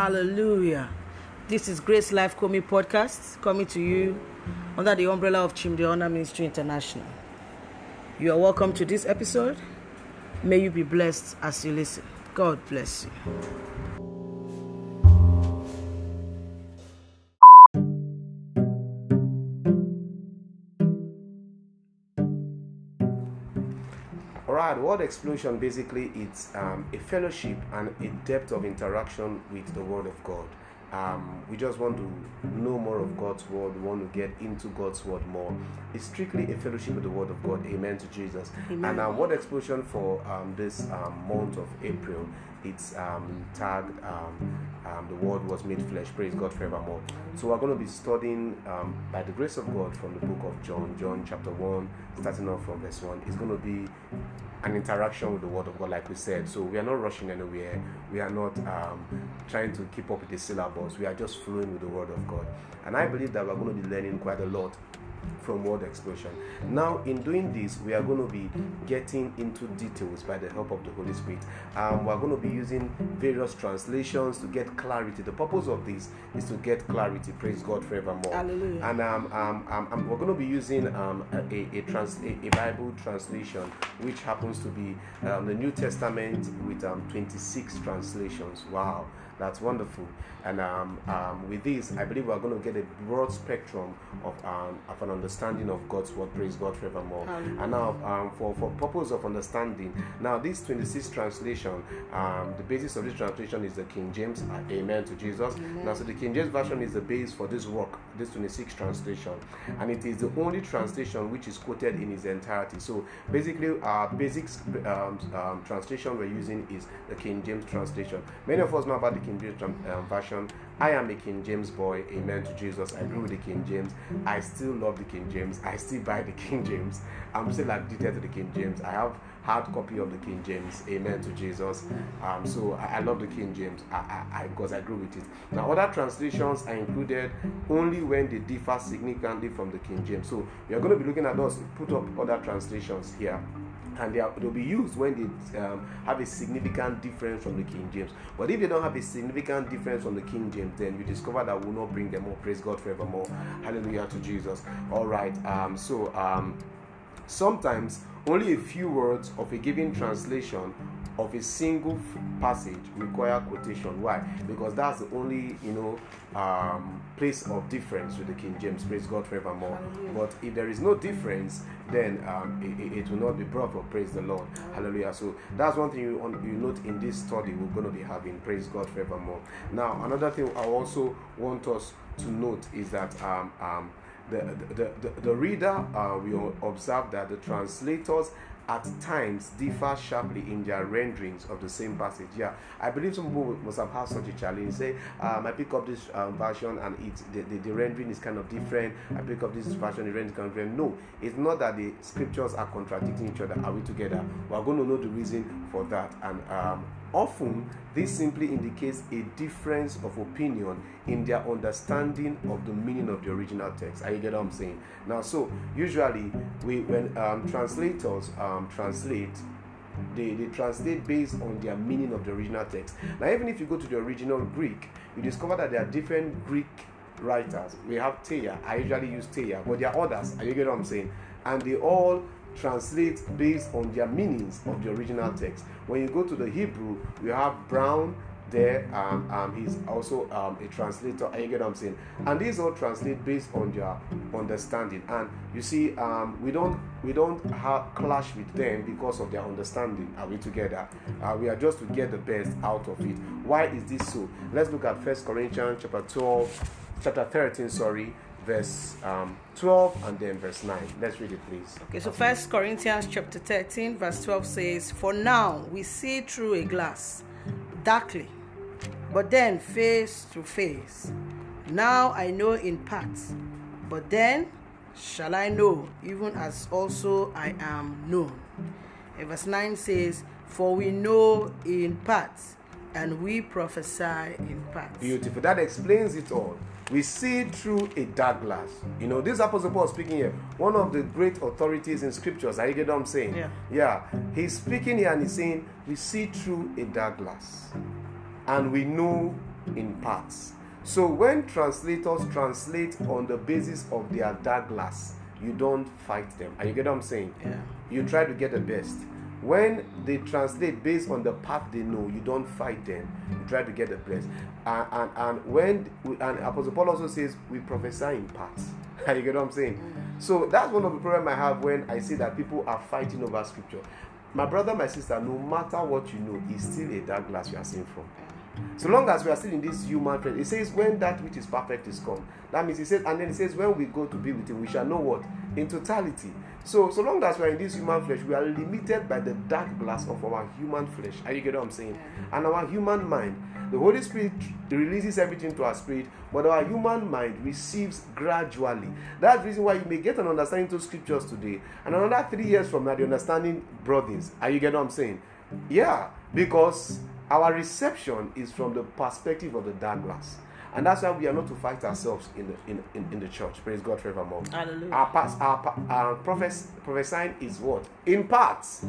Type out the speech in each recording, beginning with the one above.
Hallelujah. This is Grace Life Komi podcast coming to you under the umbrella of Chimde Honor Ministry International. You are welcome to this episode. May you be blessed as you listen. God bless you. Word explosion basically it's um, a fellowship and a depth of interaction with the Word of God. Um, we just want to know more of God's Word, we want to get into God's Word more. It's strictly a fellowship with the Word of God. Amen to Jesus. Amen. And um, word explosion for um, this um, month of April, it's um, tagged um, um, The Word Was Made Flesh. Praise God forevermore. So we're going to be studying um, by the grace of God from the book of John, John chapter 1, starting off from verse 1. It's going to be an interaction with the word of God, like we said. So we are not rushing anywhere. We are not um, trying to keep up with the syllabus. We are just flowing with the word of God. And I believe that we're going to be learning quite a lot from word explosion. Now, in doing this, we are going to be getting into details by the help of the Holy Spirit. Um, we're going to be using various translations to get clarity. The purpose of this is to get clarity. Praise God forevermore. Hallelujah. And um, um, um, um, we're going to be using um, a, a, trans, a, a Bible translation, which happens to be um, the New Testament with um, 26 translations. Wow, that's wonderful. And um, um, with this, I believe we're going to get a broad spectrum of, um, of an understanding of God's word. Praise God forevermore. And now, um, for, for purpose of understanding, now this 26 translation, um, the basis of this translation is the King James. Amen to Jesus. Now, so the King James version is the base for this work, this 26 translation, and it is the only translation which is quoted in its entirety. So basically, our basic um, um, translation we're using is the King James translation. Many of us know about the King James um, version. I am a King James boy. Amen to Jesus. I grew with the King James. I still love the King James. I still buy the King James. I'm still addicted to the King James. I have hard copy of the King James. Amen to Jesus. Um, so I, I love the King James I, I, I, because I grew with it. Now other translations are included only when they differ significantly from the King James. So we are going to be looking at those. Put up other translations here and they are, they'll be used when they um, have a significant difference from the King James. But if they don't have a significant difference from the King James, then you discover that will not bring them up. Praise God forevermore. Hallelujah to Jesus. All right. Um, so um, sometimes only a few words of a given translation of a single passage require quotation. Why? Because that's the only you know um, place of difference with the King James. Praise God forevermore. Hallelujah. But if there is no difference, then um, it, it- will not be proper. Praise the Lord. Hallelujah. So that's one thing you, you note in this study we're going to be having. Praise God forevermore. Now, another thing I also want us to note is that um, um, the, the, the, the reader uh, will observe that the translators at times differ sharply in their renderings of the same passage. Yeah, I believe some people must have had such a challenge. Say, um, I pick up this um, version and it's the, the, the rendering is kind of different. I pick up this version, the rendering is kind of different. No, it's not that the scriptures are contradicting each other. Are we together? We're going to know the reason for that. And um, often, this simply indicates a difference of opinion in their understanding of the meaning of the original text. Are you get what I'm saying? Now, so usually, we when um, translators um, translate they, they translate based on their meaning of the original text. Now, even if you go to the original Greek, you discover that there are different Greek writers. We have Thayer. I usually use Thayer, but there are others. Are you get what I'm saying? And they all translate based on their meanings of the original text. When you go to the Hebrew, you have Brown there. Um, um, he's also um, a translator. You get what I'm saying? And these all translate based on their understanding. And you see, um, we don't we don't have clash with them because of their understanding. Are we together? Uh, we are just to get the best out of it. Why is this so? Let's look at First Corinthians chapter 12, chapter 13, sorry, verse um, 12 and then verse 9. Let's read it, please. Okay, so First Corinthians chapter 13, verse 12 says, For now we see through a glass, darkly, but then face to face. Now I know in parts, but then shall I know, even as also I am known. And verse 9 says, For we know in parts, and we prophesy in parts. Beautiful. That explains it all. We see through a dark glass. You know, this Apostle Paul speaking here, one of the great authorities in scriptures. Are you get what I'm saying? Yeah. Yeah. He's speaking here and he's saying, We see through a dark glass. And we know in parts. So when translators translate on the basis of their dark glass, you don't fight them. Are you get what I'm saying? Yeah. You try to get the best. When they translate based on the path they know, you don't fight them. You try to get the place And and, and when and Apostle Paul also says we prophesy in parts. You get what I'm saying? Mm. So that's one of the problem I have when I see that people are fighting over scripture. My brother, my sister, no matter what you know, is still a dark glass you are seeing from. So long as we are still in this human flesh, it says, when that which is perfect is come. That means he says, and then it says, when we go to be with him, we shall know what? In totality. So, so long as we are in this human flesh, we are limited by the dark glass of our human flesh. Are you get what I'm saying? And our human mind. The Holy Spirit releases everything to our spirit, but our human mind receives gradually. That's the reason why you may get an understanding to scriptures today, and another three years from now, the understanding broadens. Are you get what I'm saying? Yeah, because our reception is from the perspective of the dark glass. And that's why we are not to fight ourselves in the, in, in, in the church. Praise God forevermore. Hallelujah. Our, past, our, our prophes- prophesying is what? In parts.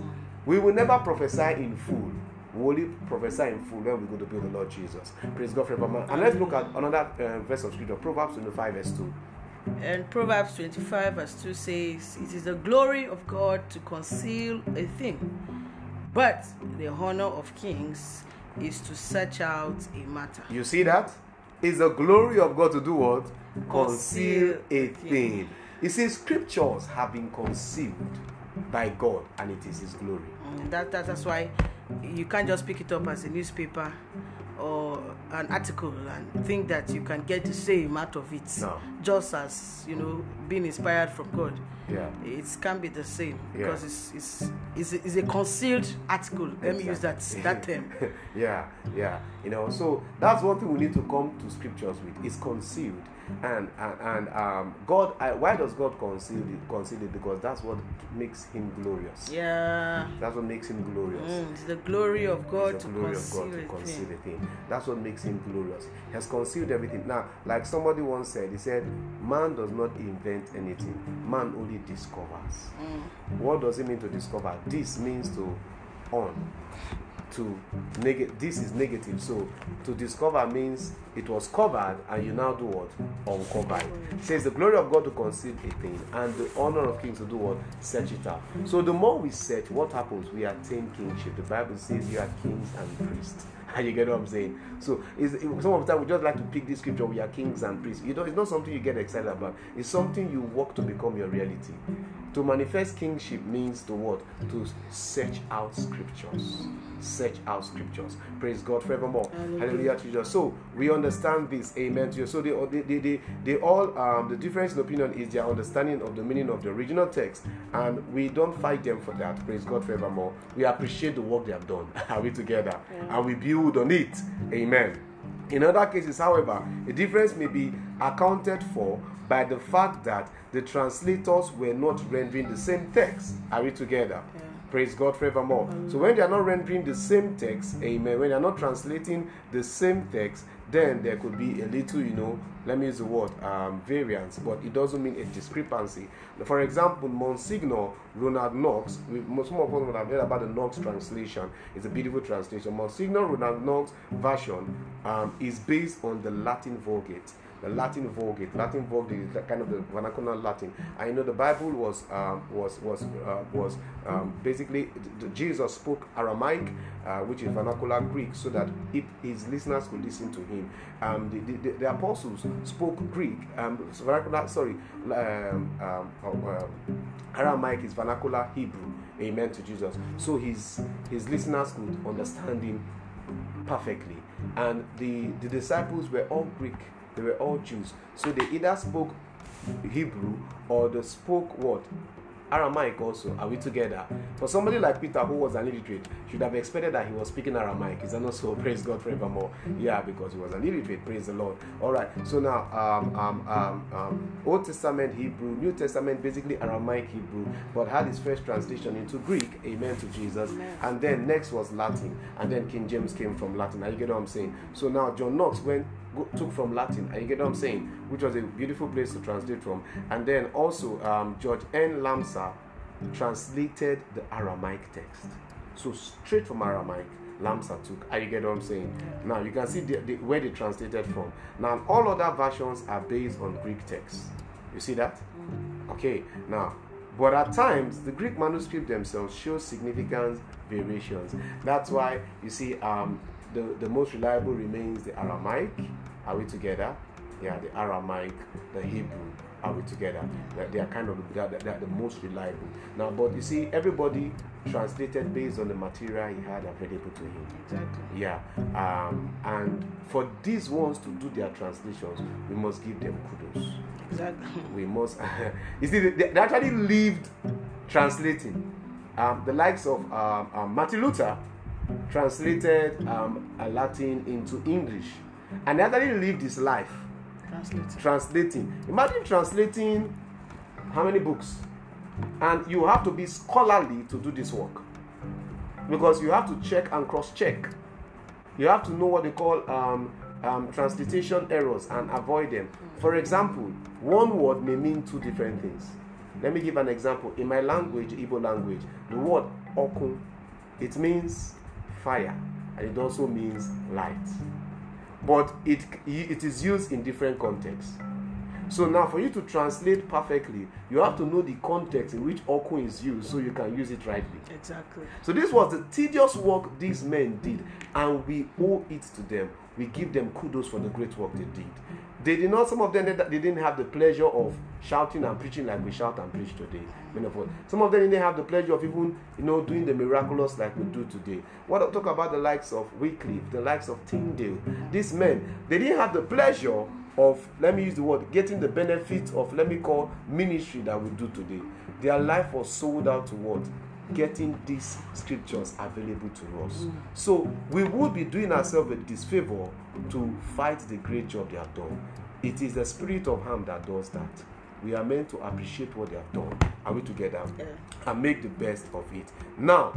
We will never prophesy in full. We only prophesy in full when we go to build the Lord Jesus. Praise God forevermore. And let's look at another uh, verse of scripture, Proverbs 25, verse 2. And Proverbs 25, verse 2 says, It is the glory of God to conceal a thing, but the honor of kings is to search out a matter. You see that? It's the glory of God to do what? Conceal a thing. You see, scriptures have been concealed by God, and it is His glory. Mm, That, that that's why you can't just pick it up as a newspaper or an article and think that you can get the same out of it No. just as you know being inspired from God. Yeah. It can't be the same Yeah. because it's it's it's a, it's a concealed article. Let me use that that term. yeah, yeah. You know, so that's one thing we need to come to scriptures with. It's concealed, and and, um, God. I, why does God conceal it? Conceal it because that's what makes Him glorious. Yeah. That's what makes Him glorious. Mm, it's the glory of God It's to the glory of conceal God to conceal a thing. That's what makes him glorious. He has concealed everything. Now, like somebody once said, he said, Man does not invent anything, man only discovers. Mm. What does it mean to discover? This means to on. To negative this is negative. So to discover means it was covered and you now do what? Uncover it. Says the glory of God to conceal a thing and the honor of kings to do what? Search it out. So the more we search, what happens? We attain kingship. The Bible says you are kings and priests. And you get what I'm saying? So some of the time we just like to pick this scripture. We are kings and priests. You know, it's not something you get excited about. It's something you work to become your reality. To manifest kingship means to what? To search out scriptures. Search out scriptures. Praise God forevermore. Hallelujah to Jesus. So we understand this. Amen to you. So they, they, they, they, they all, um, the difference in opinion is their understanding of the meaning of the original text. And we don't fight them for that. Praise God forevermore. We appreciate the work they have done. Are we together? And we build on it. Amen. In other cases, however, the difference may be accounted for by the fact that the translators were not rendering the same text. Are we together? Praise God forevermore. So when they are not rendering the same text, amen, when they are not translating the same text, then there could be a little, you know, let me use the word um, variance, but it doesn't mean a discrepancy. For example, Monsignor Ronald Knox, we, some of us would have heard about the Knox translation. It's a beautiful translation. Monsignor Ronald Knox version um, is based on the Latin Vulgate the Latin Vulgate. Latin Vulgate is kind of the vernacular Latin. I know the Bible was um, was was uh, was um, basically Jesus spoke Aramaic, uh, which is vernacular Greek, so that if his listeners could listen to him. Um, the, the, the apostles spoke Greek, um, vernacular. Sorry, um, um, uh, Aramaic is vernacular Hebrew. Amen to Jesus. So his his listeners could understand him perfectly. And the, the disciples were all Greek, they were all Jews. So they either spoke Hebrew or they spoke what? Aramaic also. Are we together? For somebody like Peter, who was an illiterate, should have expected that he was speaking Aramaic. Is that not so? Praise God forevermore. Yeah, because he was an illiterate. Praise the Lord. All right. So now, um, um, um, um, Old Testament Hebrew, New Testament basically Aramaic Hebrew, but had his first translation into Greek. Amen to Jesus. And then next was Latin, and then King James came from Latin. Are you get what I'm saying? So now John Knox went took from Latin. You get what I'm saying? Which was a beautiful place to translate from. And then also um, George N. Lamsa translated the Aramaic text. So straight from Aramaic. Lamsatuk. Are you get what I'm saying? Now you can see the, the, where they translated from. Now all other versions are based on Greek texts. You see that? Okay. Now, but at times the Greek manuscript themselves show significant variations. That's why you see um, the the most reliable remains the Aramaic. Are we together? Yeah, the Aramaic, the Hebrew. Are we together? They are kind of they are, they are the most reliable. Now, but you see, everybody translated based on the material he had available to him. Exactly. Yeah. Um, and for these ones to do their translations, we must give them kudos. Exactly. We must. you see, they, they actually lived translating. Um, the likes of um, um, Martin Luther translated um, a Latin into English, and he actually lived his life Translate. translating. Imagine translating how many books? And you have to be scholarly to do this work because you have to check and cross check. You have to know what they call um, um, transliteration errors and avoid them. For example, one word may mean two different things. Let me give an example. In my language, Igbo language, the word okun, it means fire and it also means light but it it is used in different contexts. So now, for you to translate perfectly, you have to know the context in which okun is used, so you can use it rightly. Exactly. So this was the tedious work these men did, and we owe it to them. We give them kudos for the great work they did. They did not. Some of them they they didn't have the pleasure of shouting and preaching like we shout and preach today. Many of us. Some of them didn't have the pleasure of even you know doing the miraculous like we do today. What I talk about the likes of Wycliffe, the likes of Tyndale. These men they didn't have the pleasure of let me use the word getting the benefit of let me call ministry that we do today. Their life was sold out to what getting these scriptures available to us. Mm. So we would be doing ourselves a disfavor to fight the great job they have done. It is the spirit of harm that does that. We are meant to appreciate what they have done. Are we together? Yeah. And make the best of it. Now,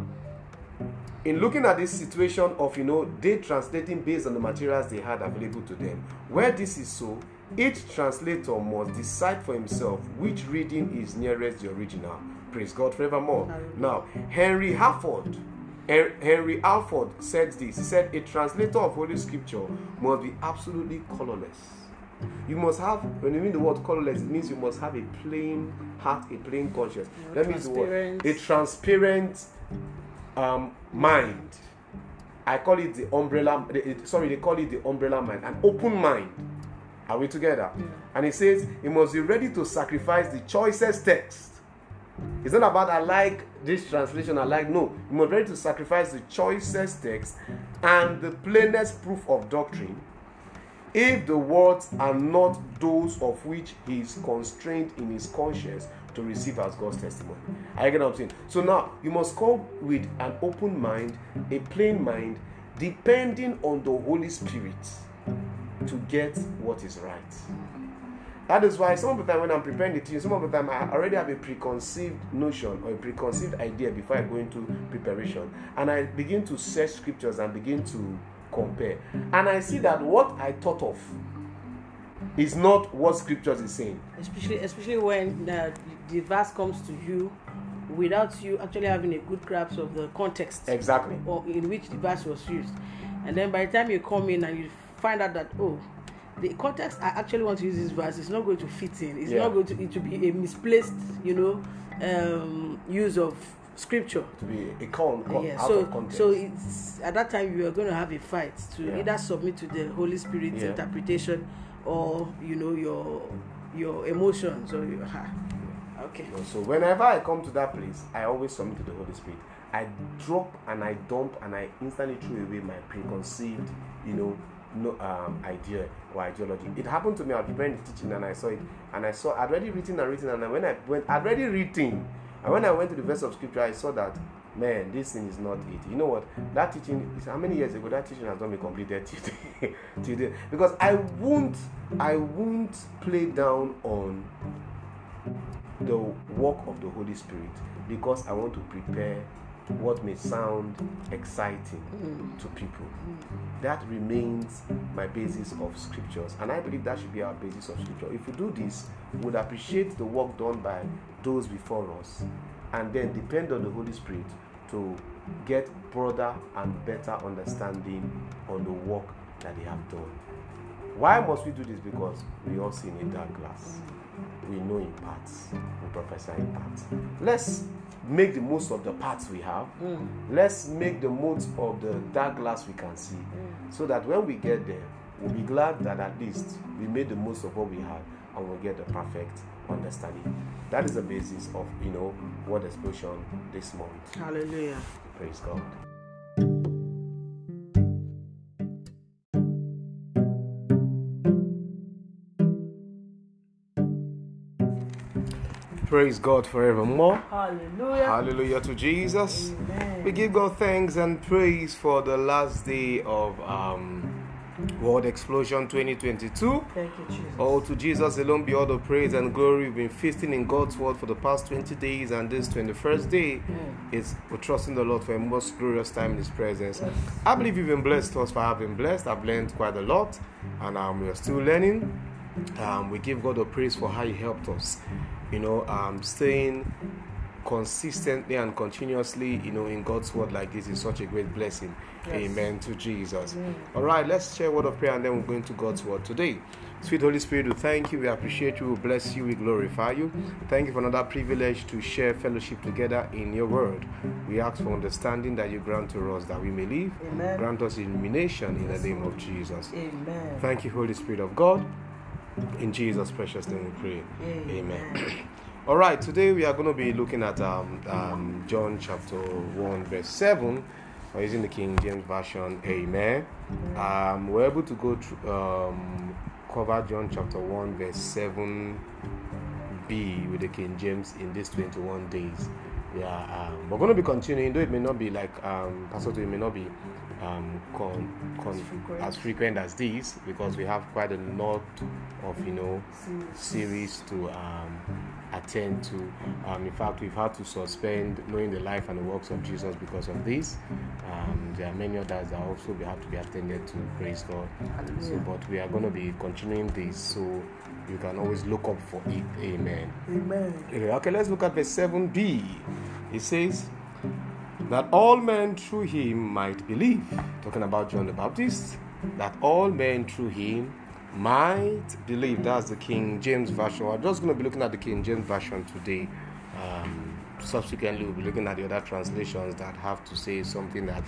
in looking at this situation of you know they translating based on the materials they had available to them, where this is so, each translator must decide for himself which reading is nearest the original. Praise God forevermore. Now, Henry Harford, Henry Alford said this. He said, A translator of Holy Scripture must be absolutely colorless. You must have, when you mean the word colorless, it means you must have a plain heart, a plain conscience. Yeah, That means transparent. a transparent um, mind. I call it the umbrella. sorry, they call it the umbrella mind, an open mind. Are we together? And it says he must be ready to sacrifice the choicest text. It's not about I like this translation, I like no. You must ready to sacrifice the choicest text and the plainest proof of doctrine if the words are not those of which he is constrained in his conscience to receive as God's testimony. I get what I'm saying? So now you must come with an open mind, a plain mind, depending on the Holy Spirit to get what is right. That is why some of the time when I'm preparing the teaching, some of the time I already have a preconceived notion or a preconceived idea before I go into preparation. And I begin to search scriptures and begin to compare. And I see that what I thought of is not what scriptures is saying. especially especially when the, the verse comes to you without you actually having a good grasp of the context Exactly. or in which the verse was used and then by the time you come in and you find out that oh the context i actually want to use this verse is not going to fit in it's Yeah. not going to it to be a misplaced you know um use of scripture To be a con, con yeah out so of context. so it's at that time you are going to have a fight to Yeah. either submit to the holy spirit's Yeah. interpretation or you know your your emotions or your ha okay So whenever I come to that place, I always submit to the Holy Spirit. I drop and I dump and I instantly throw away my preconceived, you know, no um, idea or ideology. It happened to me. I was preparing the teaching and I saw it, and I saw I'd already written and written, and when I went, I'd already written, and when I went to the verse of scripture, I saw that. Man, this thing is not it. You know what? That teaching is how many years ago? That teaching has not been completed today. today. Because I won't, I won't play down on the work of the Holy Spirit because I want to prepare what may sound exciting to people. That remains my basis of scriptures, and I believe that should be our basis of scripture. If we do this, we would appreciate the work done by those before us, and then depend on the Holy Spirit to get broader and better understanding on the work that they have done. Why must we do this? Because we all see in a dark glass. We know in parts, we prophesy in parts. Let's make the most of the parts we have. Mm. Let's make the most of the dark glass we can see. So that when we get there, we'll be glad that at least we made the most of what we had and we'll get the perfect understanding. That is the basis of you know what explosion this month. Hallelujah. Praise God. Praise God forevermore. Hallelujah. Hallelujah to Jesus. Amen. We give God thanks and praise for the last day of um, Word Explosion 2022. Thank you, Jesus. Oh, to Jesus alone be all the praise and glory. We've been feasting in God's word for the past 20 days, and this 21st day is we're trusting the Lord for a most glorious time in His presence. I believe you've been blessed. Us for having blessed. I've learned quite a lot, and um, we're still learning. Um, we give God the praise for how He helped us. You know, um, staying consistently and continuously, you know, in God's word like this is such a great blessing. Yes. Amen to Jesus. All right, let's share a word of prayer and then we're going to God's word today. Sweet Holy Spirit, we thank you, we appreciate you, we bless you, we glorify you. Thank you for another privilege to share fellowship together in your word. We ask for understanding that you grant to us that we may live. Amen. Grant us illumination in the name of Jesus. Amen. Thank you, Holy Spirit of God. In Jesus' precious name we pray. Amen. All right, today we are going to be looking at um, um, John chapter 1, verse 7. We're using the King James Version. Amen. Um, we're able to go through, um, cover John chapter 1, verse 7b with the King James in these 21 days. Yeah, um, we're going to be continuing, though it may not be like, um, Pastor, it may not be um, con, con, As frequent. as frequent as these because we have quite a lot of, you know, series to um, attend to. Um, in fact, we've had to suspend knowing the life and the works of Jesus because of this. Um, there are many others that also we have to be attended to. Praise God. So, but we are going to be continuing this, so you can always look up for it. Amen. Amen. Okay, let's look at verse 7b. It says, That all men through him might believe. Talking about John the Baptist. That all men through him might believe. That's the King James Version. We're just going to be looking at the King James Version today. Um, subsequently, we'll be looking at the other translations that have to say something that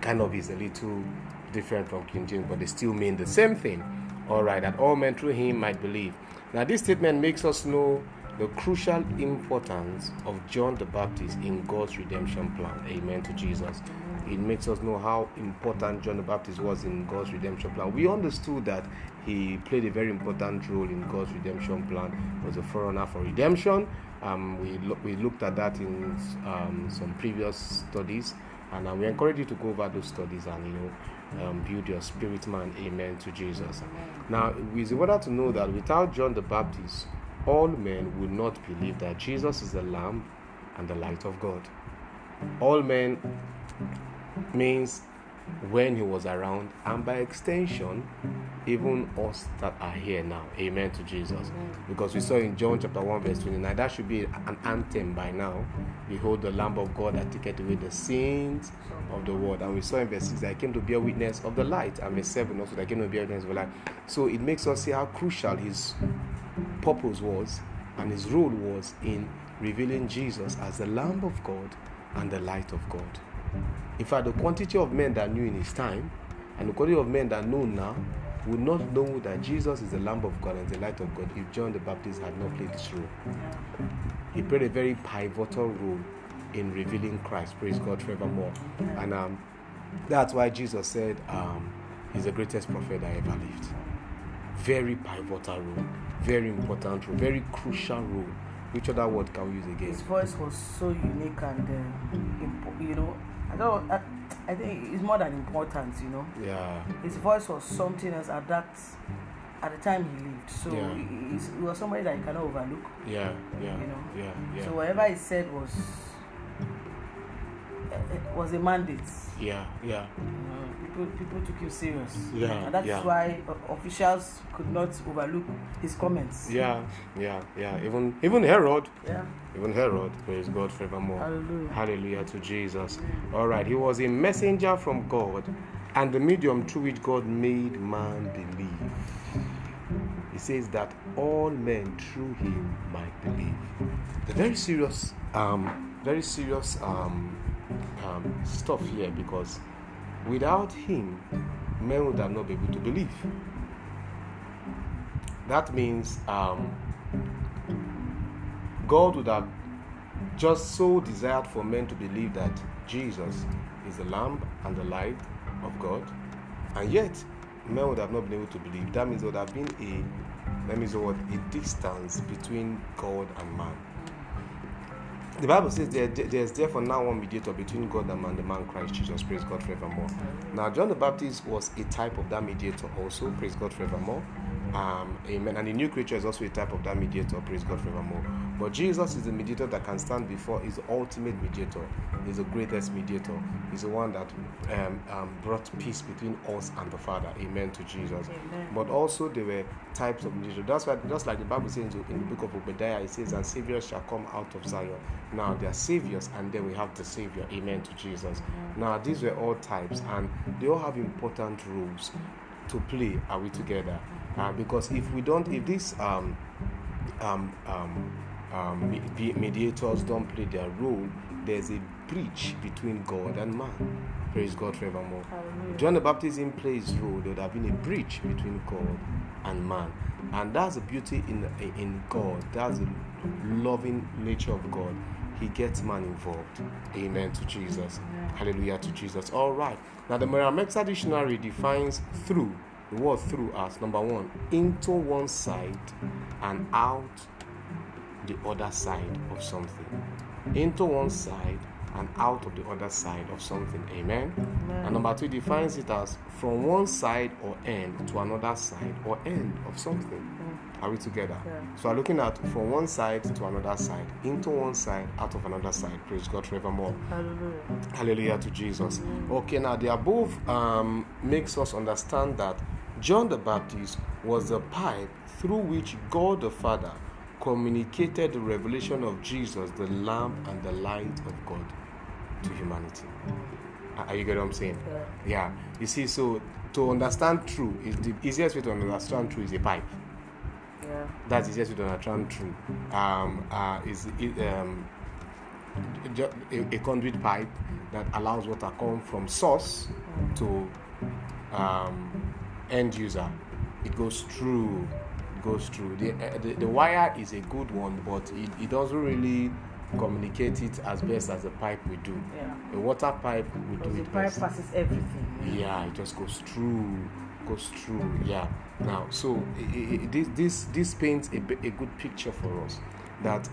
kind of is a little different from King James, but they still mean the same thing. All right, that all men through him might believe. Now, this statement makes us know the crucial importance of John the Baptist in God's redemption plan. Amen to Jesus. It makes us know how important John the Baptist was in God's redemption plan. We understood that he played a very important role in God's redemption plan. Was a forerunner for redemption. Um, we lo- we looked at that in um, some previous studies, and uh, we encourage you to go over those studies and you know um, build your spirit man. Amen to Jesus. Now, is important to know that without John the Baptist, all men would not believe that Jesus is the Lamb and the light of God. All men means when he was around, and by extension, even us that are here now. Amen to Jesus. Because we saw in John chapter 1, verse 29, that should be an anthem by now. Behold, the Lamb of God that taketh away the sins of the world. And we saw in verse 6 that I came to bear witness of the light, and verse 7 also that I came to bear witness of the light. So it makes us see how crucial his purpose was and his role was in revealing Jesus as the Lamb of God and the light of God. In fact, the quantity of men that knew in his time and the quantity of men that know now would not know that Jesus is the Lamb of God and the light of God if John the Baptist had not played this role. He played a very pivotal role in revealing Christ. Praise God forevermore. And um, that's why Jesus said um, he's the greatest prophet that ever lived. Very pivotal role, very important role, very crucial role. Which other word can we use again? His voice was so unique and, uh, impo- you know, I don't. I, I think it's more than important, you know. Yeah, His voice was something else at that, at the time he lived. So Yeah. he, he was somebody that you cannot overlook. yeah, yeah, You know. yeah, yeah. So whatever he said was, uh, was a mandate. Yeah, yeah. People, people took him serious. Yeah, And that's yeah. why uh, officials could not overlook his comments. Yeah, yeah, yeah. Even even Herod, Yeah. even Herod, praise God forevermore. Hallelujah. Hallelujah to Jesus. All right, he was a messenger from God and the medium through which God made man believe. He says that all men through him might believe. The very serious, um, very serious um, um, stuff here because without him, men would have not been able to believe. That means um, God would have just so desired for men to believe that Jesus is the Lamb and the light of God, and yet men would have not been able to believe. That means there would have been a, let me say what, a distance between God and man. The Bible says there, there is therefore now one mediator between God and man, the man Christ Jesus. Praise God forevermore. Now, John the Baptist was a type of that mediator also. Praise God forevermore. Um, amen. And the new creature is also a type of that mediator. Praise God forevermore. But Jesus is the mediator that can stand before. He's the ultimate mediator. He's the greatest mediator. He's the one that um, um, brought peace between us and the Father. Amen to Jesus. Amen. But also there were types of mediator. That's why, just like the Bible says in the book of Obadiah, it says, "And saviors shall come out of Zion." Now they are saviors, and then we have the Savior. Amen to Jesus. Now these were all types, and they all have important roles to play. Are we together? Uh, because if we don't, if these um, um, um, um, me- mediators don't play their role, there's a breach between God and man. Praise God forevermore. Hallelujah. John the Baptist didn't play his role, there would have been a breach between God and man. And that's the beauty in, in God. That's the loving nature of God. He gets man involved. Amen to Jesus. Hallelujah to Jesus. All right. Now, the Merriam-Webster dictionary defines through, the word through as number one, into one side and out the other side of something. Into one side and out of the other side of something. Amen. And number two defines it as from one side or end to another side or end of something. Are we together? Yeah. So we're looking at from one side to another side, into one side, out of another side. Praise God forevermore. Hallelujah. Hallelujah to Jesus. Okay, now the above um, makes us understand that John the Baptist was the pipe through which God the Father communicated the revelation of Jesus, the Lamb and the light of God, to humanity. Are you getting what I'm saying? Yeah. You see, so to understand true is the easiest way to understand true is a pipe. Yeah. That's the easiest way to understand true. Um, uh, is it, um, a, a conduit pipe that allows water come from source to um, end user. It goes through. It goes through. The, uh, the the wire is a good one, but it, it doesn't really communicate it as best as a pipe we do. Yeah. A water pipe we do Because the it pipe best. passes everything. Yeah, it just goes through, goes through. Yeah. Now, so i i i- this this this paints a, a good picture for us that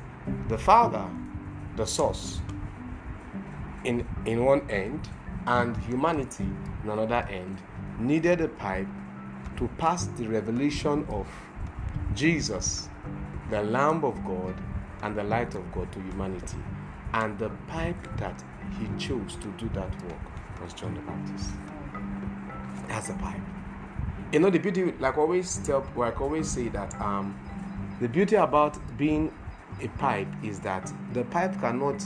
the Father, the source, in in one end, and humanity in another end, needed a pipe to pass the revelation of Jesus, the Lamb of God, and the light of God to humanity. And the pipe that he chose to do that work was John the Baptist. That's a pipe. You know the beauty, like always tell, like always say that um, the beauty about being a pipe is that the pipe cannot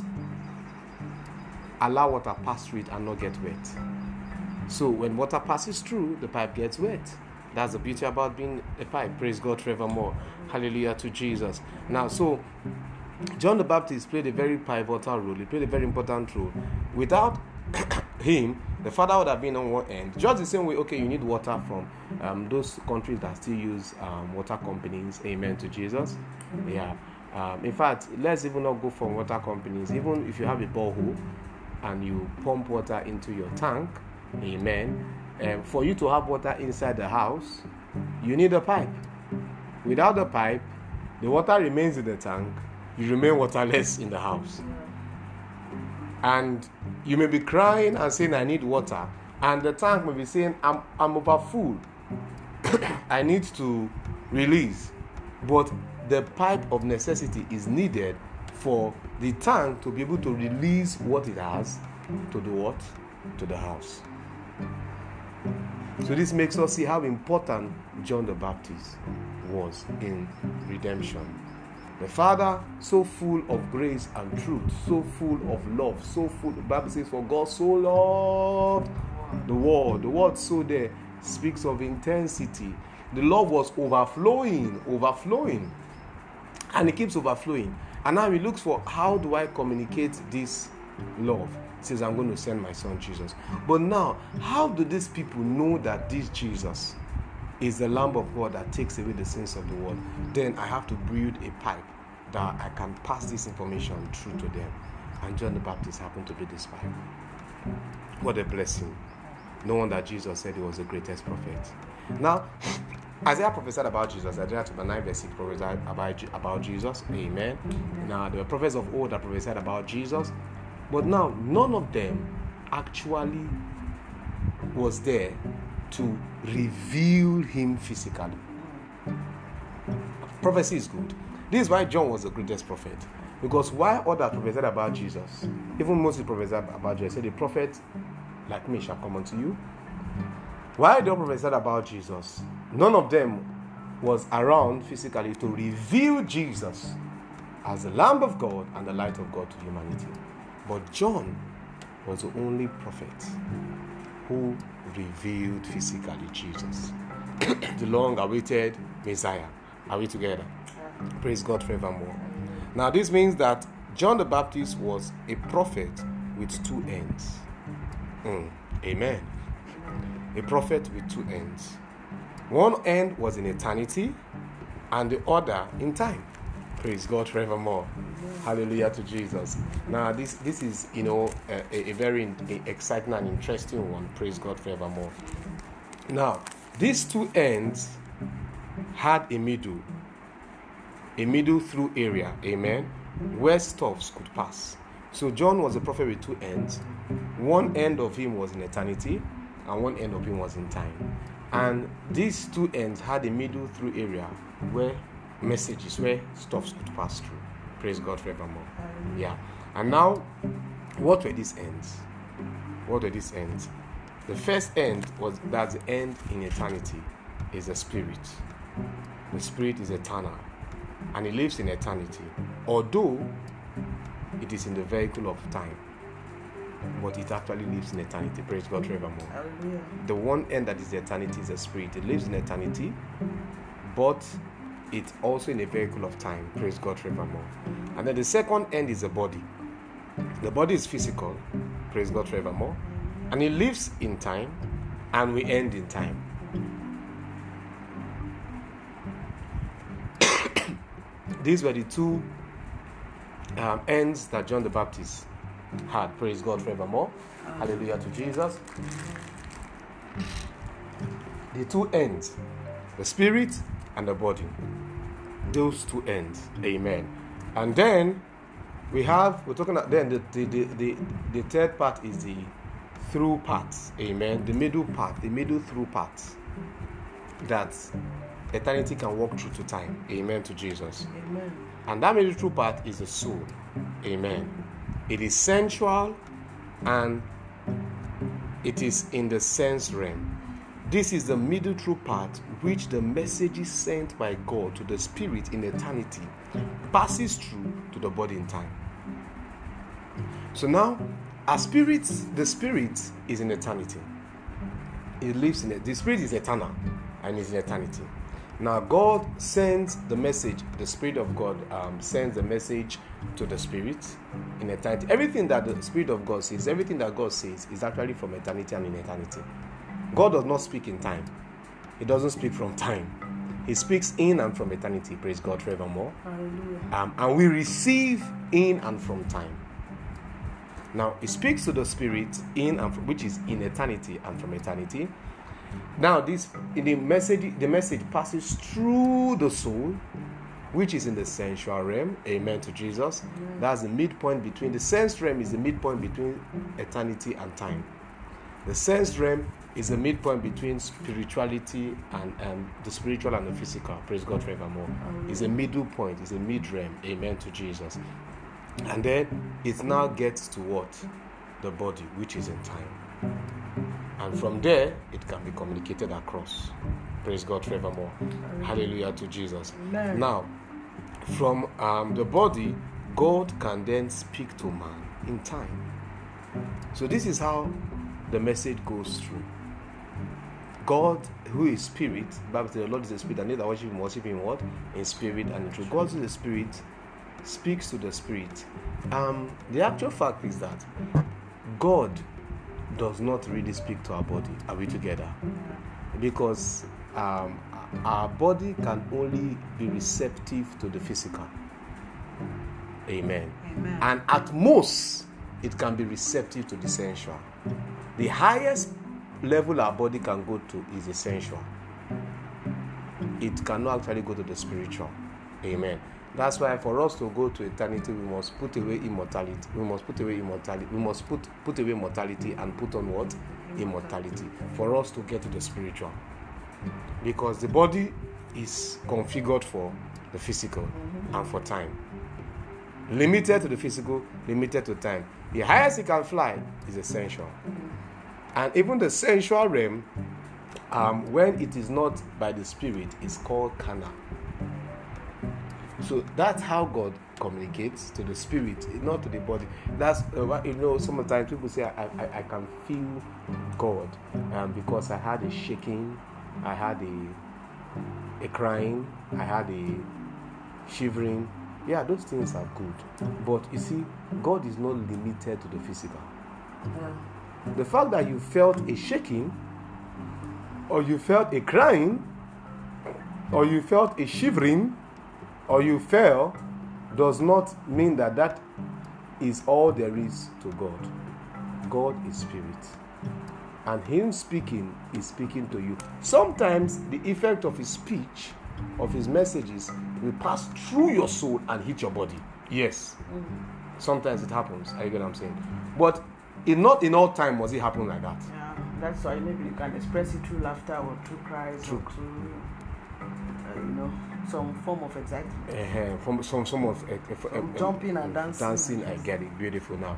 allow water pass through it and not get wet. So when water passes through, the pipe gets wet. That's the beauty about being a pipe. Praise God forevermore. Hallelujah to Jesus. Now, so John the Baptist played a very pivotal role. He played a very important role. Without him, the father would have been on one end. Just the same way, okay, you need water from um, those countries that still use um, water companies. Amen to Jesus. Yeah. Um, in fact, let's even not go for water companies. Even if you have a borehole and you pump water into your tank, amen. Um, for you to have water inside the house, you need a pipe. Without the pipe, the water remains in the tank. You remain waterless in the house. And you may be crying and saying, I need water. And the tank may be saying, I'm, I'm over full. I need to release. But the pipe of necessity is needed for the tank to be able to release what it has to the what? To the house. So this makes us see how important John the Baptist was in redemption. The Father, so full of grace and truth, so full of love, so full. The Bible says, "For God so loved the world." The word "so" there speaks of intensity. The love was overflowing, overflowing, and it keeps overflowing. And now he looks for how do I communicate this love? Says, I'm going to send my son Jesus. But now, how do these people know that this Jesus is the Lamb of God that takes away the sins of the world? Then I have to build a pipe that I can pass this information through to them. And John the Baptist happened to be this pipe. What a blessing. No wonder Jesus said he was the greatest prophet. Now, Isaiah prophesied about Jesus. Isaiah chapter 9, verse 6 prophesied about, about Jesus. Amen. Now, the prophets of old that prophesied about Jesus. But now, none of them actually was there to reveal him physically. Prophecy is good. This is why John was the greatest prophet. Because while others prophesied about Jesus, even Moses prophesied about Jesus, said, The prophet like me shall come unto you. While they prophesied about Jesus, none of them was around physically to reveal Jesus as the Lamb of God and the light of God to humanity. But John was the only prophet who revealed physically Jesus, the long awaited Messiah. Are we together? Praise God forevermore. Now, this means that John the Baptist was a prophet with two ends. Mm, amen. A prophet with two ends. One end was in eternity, and the other in time. Praise God forevermore. Hallelujah to Jesus. Now, this this is you know a, a very exciting and interesting one. Praise God forevermore. Now, these two ends had a middle, a middle through area. Amen. Where stuffs could pass. So John was a prophet with two ends. One end of him was in eternity, and one end of him was in time. And these two ends had a middle through area where messages where stuffs could pass through. Praise God forevermore. Yeah. And now, what were these ends? What were these ends? The first end was that the end in eternity is the spirit. The spirit is eternal and it lives in eternity. Although it is in the vehicle of time, but it actually lives in eternity. Praise God forevermore. Hallelujah. The one end that is eternity is the spirit. It lives in eternity, but it's also in a vehicle of time. Praise God forevermore. And then the second end is the body. The body is physical. Praise God forevermore. And it lives in time, and we end in time. These were the two um, ends that John the Baptist had. Praise God forevermore. Hallelujah to Jesus. The two ends, the spirit and the body. Those two ends. Amen. And then we have, we're talking about then the, the, the, the, the third part is the through part. Amen. The middle part, the middle through part. That eternity can walk through to time. Amen to Jesus. Amen. And that middle through part is the soul. Amen. It is sensual and it is in the sense realm. This is the middle true part which the message is sent by God to the spirit in eternity passes through to the body in time. So now, our spirit, the spirit is in eternity. It lives in it. The spirit is eternal and is in eternity. Now, God sends the message, the Spirit of God um, sends the message to the Spirit in eternity. Everything that the Spirit of God says, everything that God says is actually from eternity and in eternity. God does not speak in time, He doesn't speak from time. He speaks in and from eternity. Praise God forevermore. Hallelujah. Um, and we receive in and from time. Now, He speaks to the Spirit in and from, which is in eternity and from eternity. Now, this in the message, the message passes through the soul, which is in the sensual realm. Amen to Jesus. That's the midpoint between the sense realm is the midpoint between eternity and time. The sense realm is the midpoint between spirituality and, and the spiritual and the physical. Praise God forevermore. It's a middle point, it's a mid realm. Amen to Jesus. And then it now gets to what? the body, which is in time. And from there, it can be communicated across. Praise God forevermore. Hallelujah to Jesus. Amen. Now, from um, the body, God can then speak to man in time. So, this is how the message goes through. God, who is spirit, Bible says the Lord is a spirit, and they that worship him worship him what? In spirit and in truth. God is the spirit, speaks to the spirit. Um, the actual fact is that God does not really speak to our body. Are we together? Because um, our body can only be receptive to the physical. Amen. Amen. And at most, it can be receptive to the sensual. The highest level our body can go to is essential. It cannot actually go to the spiritual. Amen. That's why for us to go to eternity, we must put away immortality. We must put away immortality. We must put put away mortality and put on what? Immortality. For us to get to the spiritual. Because the body is configured for the physical and for time. Limited to the physical, limited to time. The highest it can fly is essential. And even the sensual realm, um, when it is not by the spirit, is called carnal. So that's how God communicates to the spirit, not to the body. That's uh, what you know. Sometimes people say, "I, I, I can feel God," um, because I had a shaking, I had a a crying, I had a shivering. Yeah, those things are good, but you see, God is not limited to the physical. Yeah. The fact that you felt a shaking, or you felt a crying, or you felt a shivering, or you fell, does not mean that that is all there is to God. God is spirit. And Him speaking is speaking to you. Sometimes the effect of His speech, of His messages, will pass through your soul and hit your body. Yes. Mm. Sometimes it happens. Are you get what I'm saying? But in not in all time was it happen like that. Yeah, that's why maybe you can express it through laughter or through cries or through, uh, you know, some form of excitement. uh From some some of uh, uh, From jumping and dancing. dancing. I get it. Beautiful now.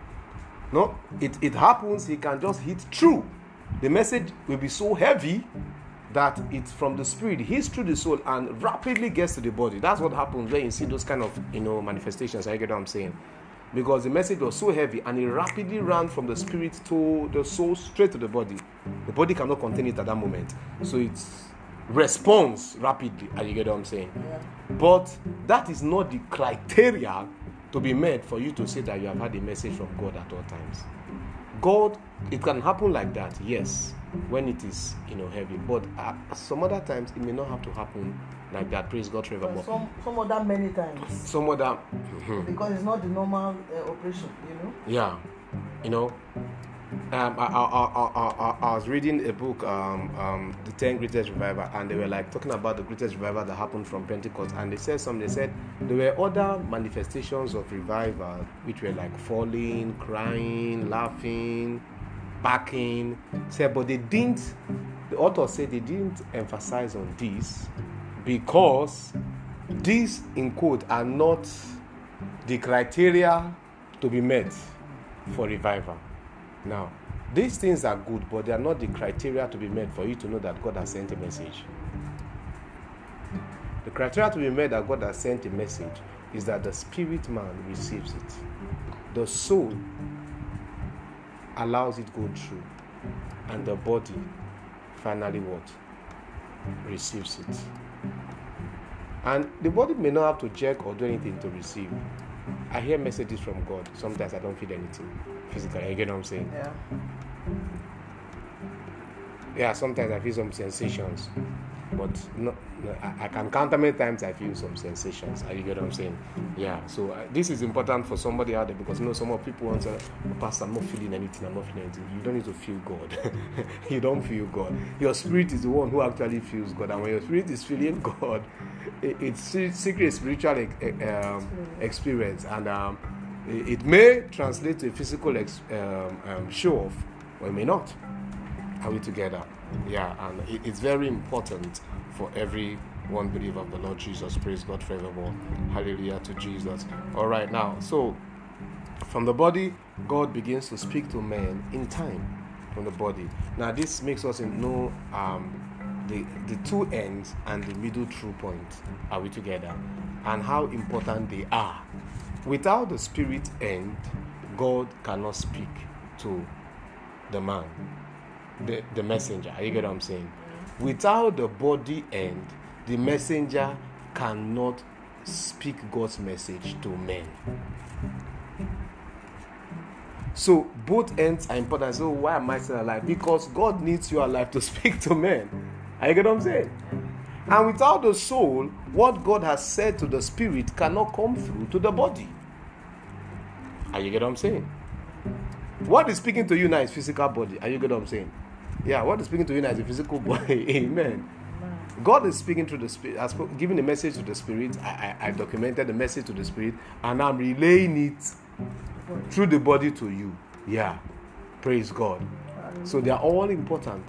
No, it it happens. He can just hit through. The message will be so heavy that it's from the spirit, hits through the soul, and rapidly gets to the body. That's what happens when you see those kind of you know manifestations. I get what I'm saying. Because the message was so heavy and it rapidly ran from the spirit to the soul straight to the body. The body cannot contain it at that moment. So it responds rapidly. Are you get what I'm saying? But that is not the criteria to be met for you to say that you have had a message from God at all times. God, it can happen like that, yes, when it is you know heavy. But uh, some other times it may not have to happen like that. Praise God forevermore. some some other many times Some other, because it's not the normal uh, operation, you know. yeah, you know. Um, I, I, I, I, I, I was reading a book, um, um, The 10 Greatest Revival, and they were like talking about the greatest revival that happened from Pentecost. And they said something, they said there were other manifestations of revival, which were like falling, crying, laughing, backing. Said, but they didn't, the author said they didn't emphasize on this because these, in quote, are not the criteria to be met for revival. Now, these things are good, but they are not the criteria to be met for you to know that God has sent a message. The criteria to be met that God has sent a message is that the spirit man receives it. The soul allows it go through, and the body finally what? Receives it. And the body may not have to check or do anything to receive. I hear messages from God. Sometimes I don't feel anything physically. You get what I'm saying? Yeah. Yeah, sometimes I feel some sensations, but no, no, I, I can count how many times I feel some sensations. Are you get what I'm saying? Yeah. So uh, this is important for somebody out there because you know some of people want to, oh, Pastor, I'm not feeling anything. I'm not feeling anything. You don't need to feel God. you don't feel God. Your spirit is the one who actually feels God, and when your spirit is feeling God, it, it's se- secret spiritual um, experience, and um, it, it may translate to a physical ex- um, um, show off, or it may not. Are we together? Yeah, and it, it's very important for every one believer of the Lord Jesus. Praise God forevermore. Hallelujah to Jesus. All right, now, so from the body, God begins to speak to man in time from the body. Now, this makes us know um, the, the two ends and the middle true point. Are we together? And how important they are. Without the spirit end, God cannot speak to the man, the, the messenger. You get what I'm saying? Without the body end, the messenger cannot speak God's message to men. So both ends are important. So why am I still alive? Because God needs you alive to speak to men. Are you get what I'm saying? And without the soul, what God has said to the spirit cannot come through to the body. Are you get what I'm saying? What is speaking to you now is physical body. Are you get what I'm saying? Yeah, what is speaking to you now is a physical body. Amen. God is speaking through the spirit, has given a message to the spirit. I, I, I documented the message to the spirit, and I'm relaying it through the body to you. Yeah. Praise God. So they are all important.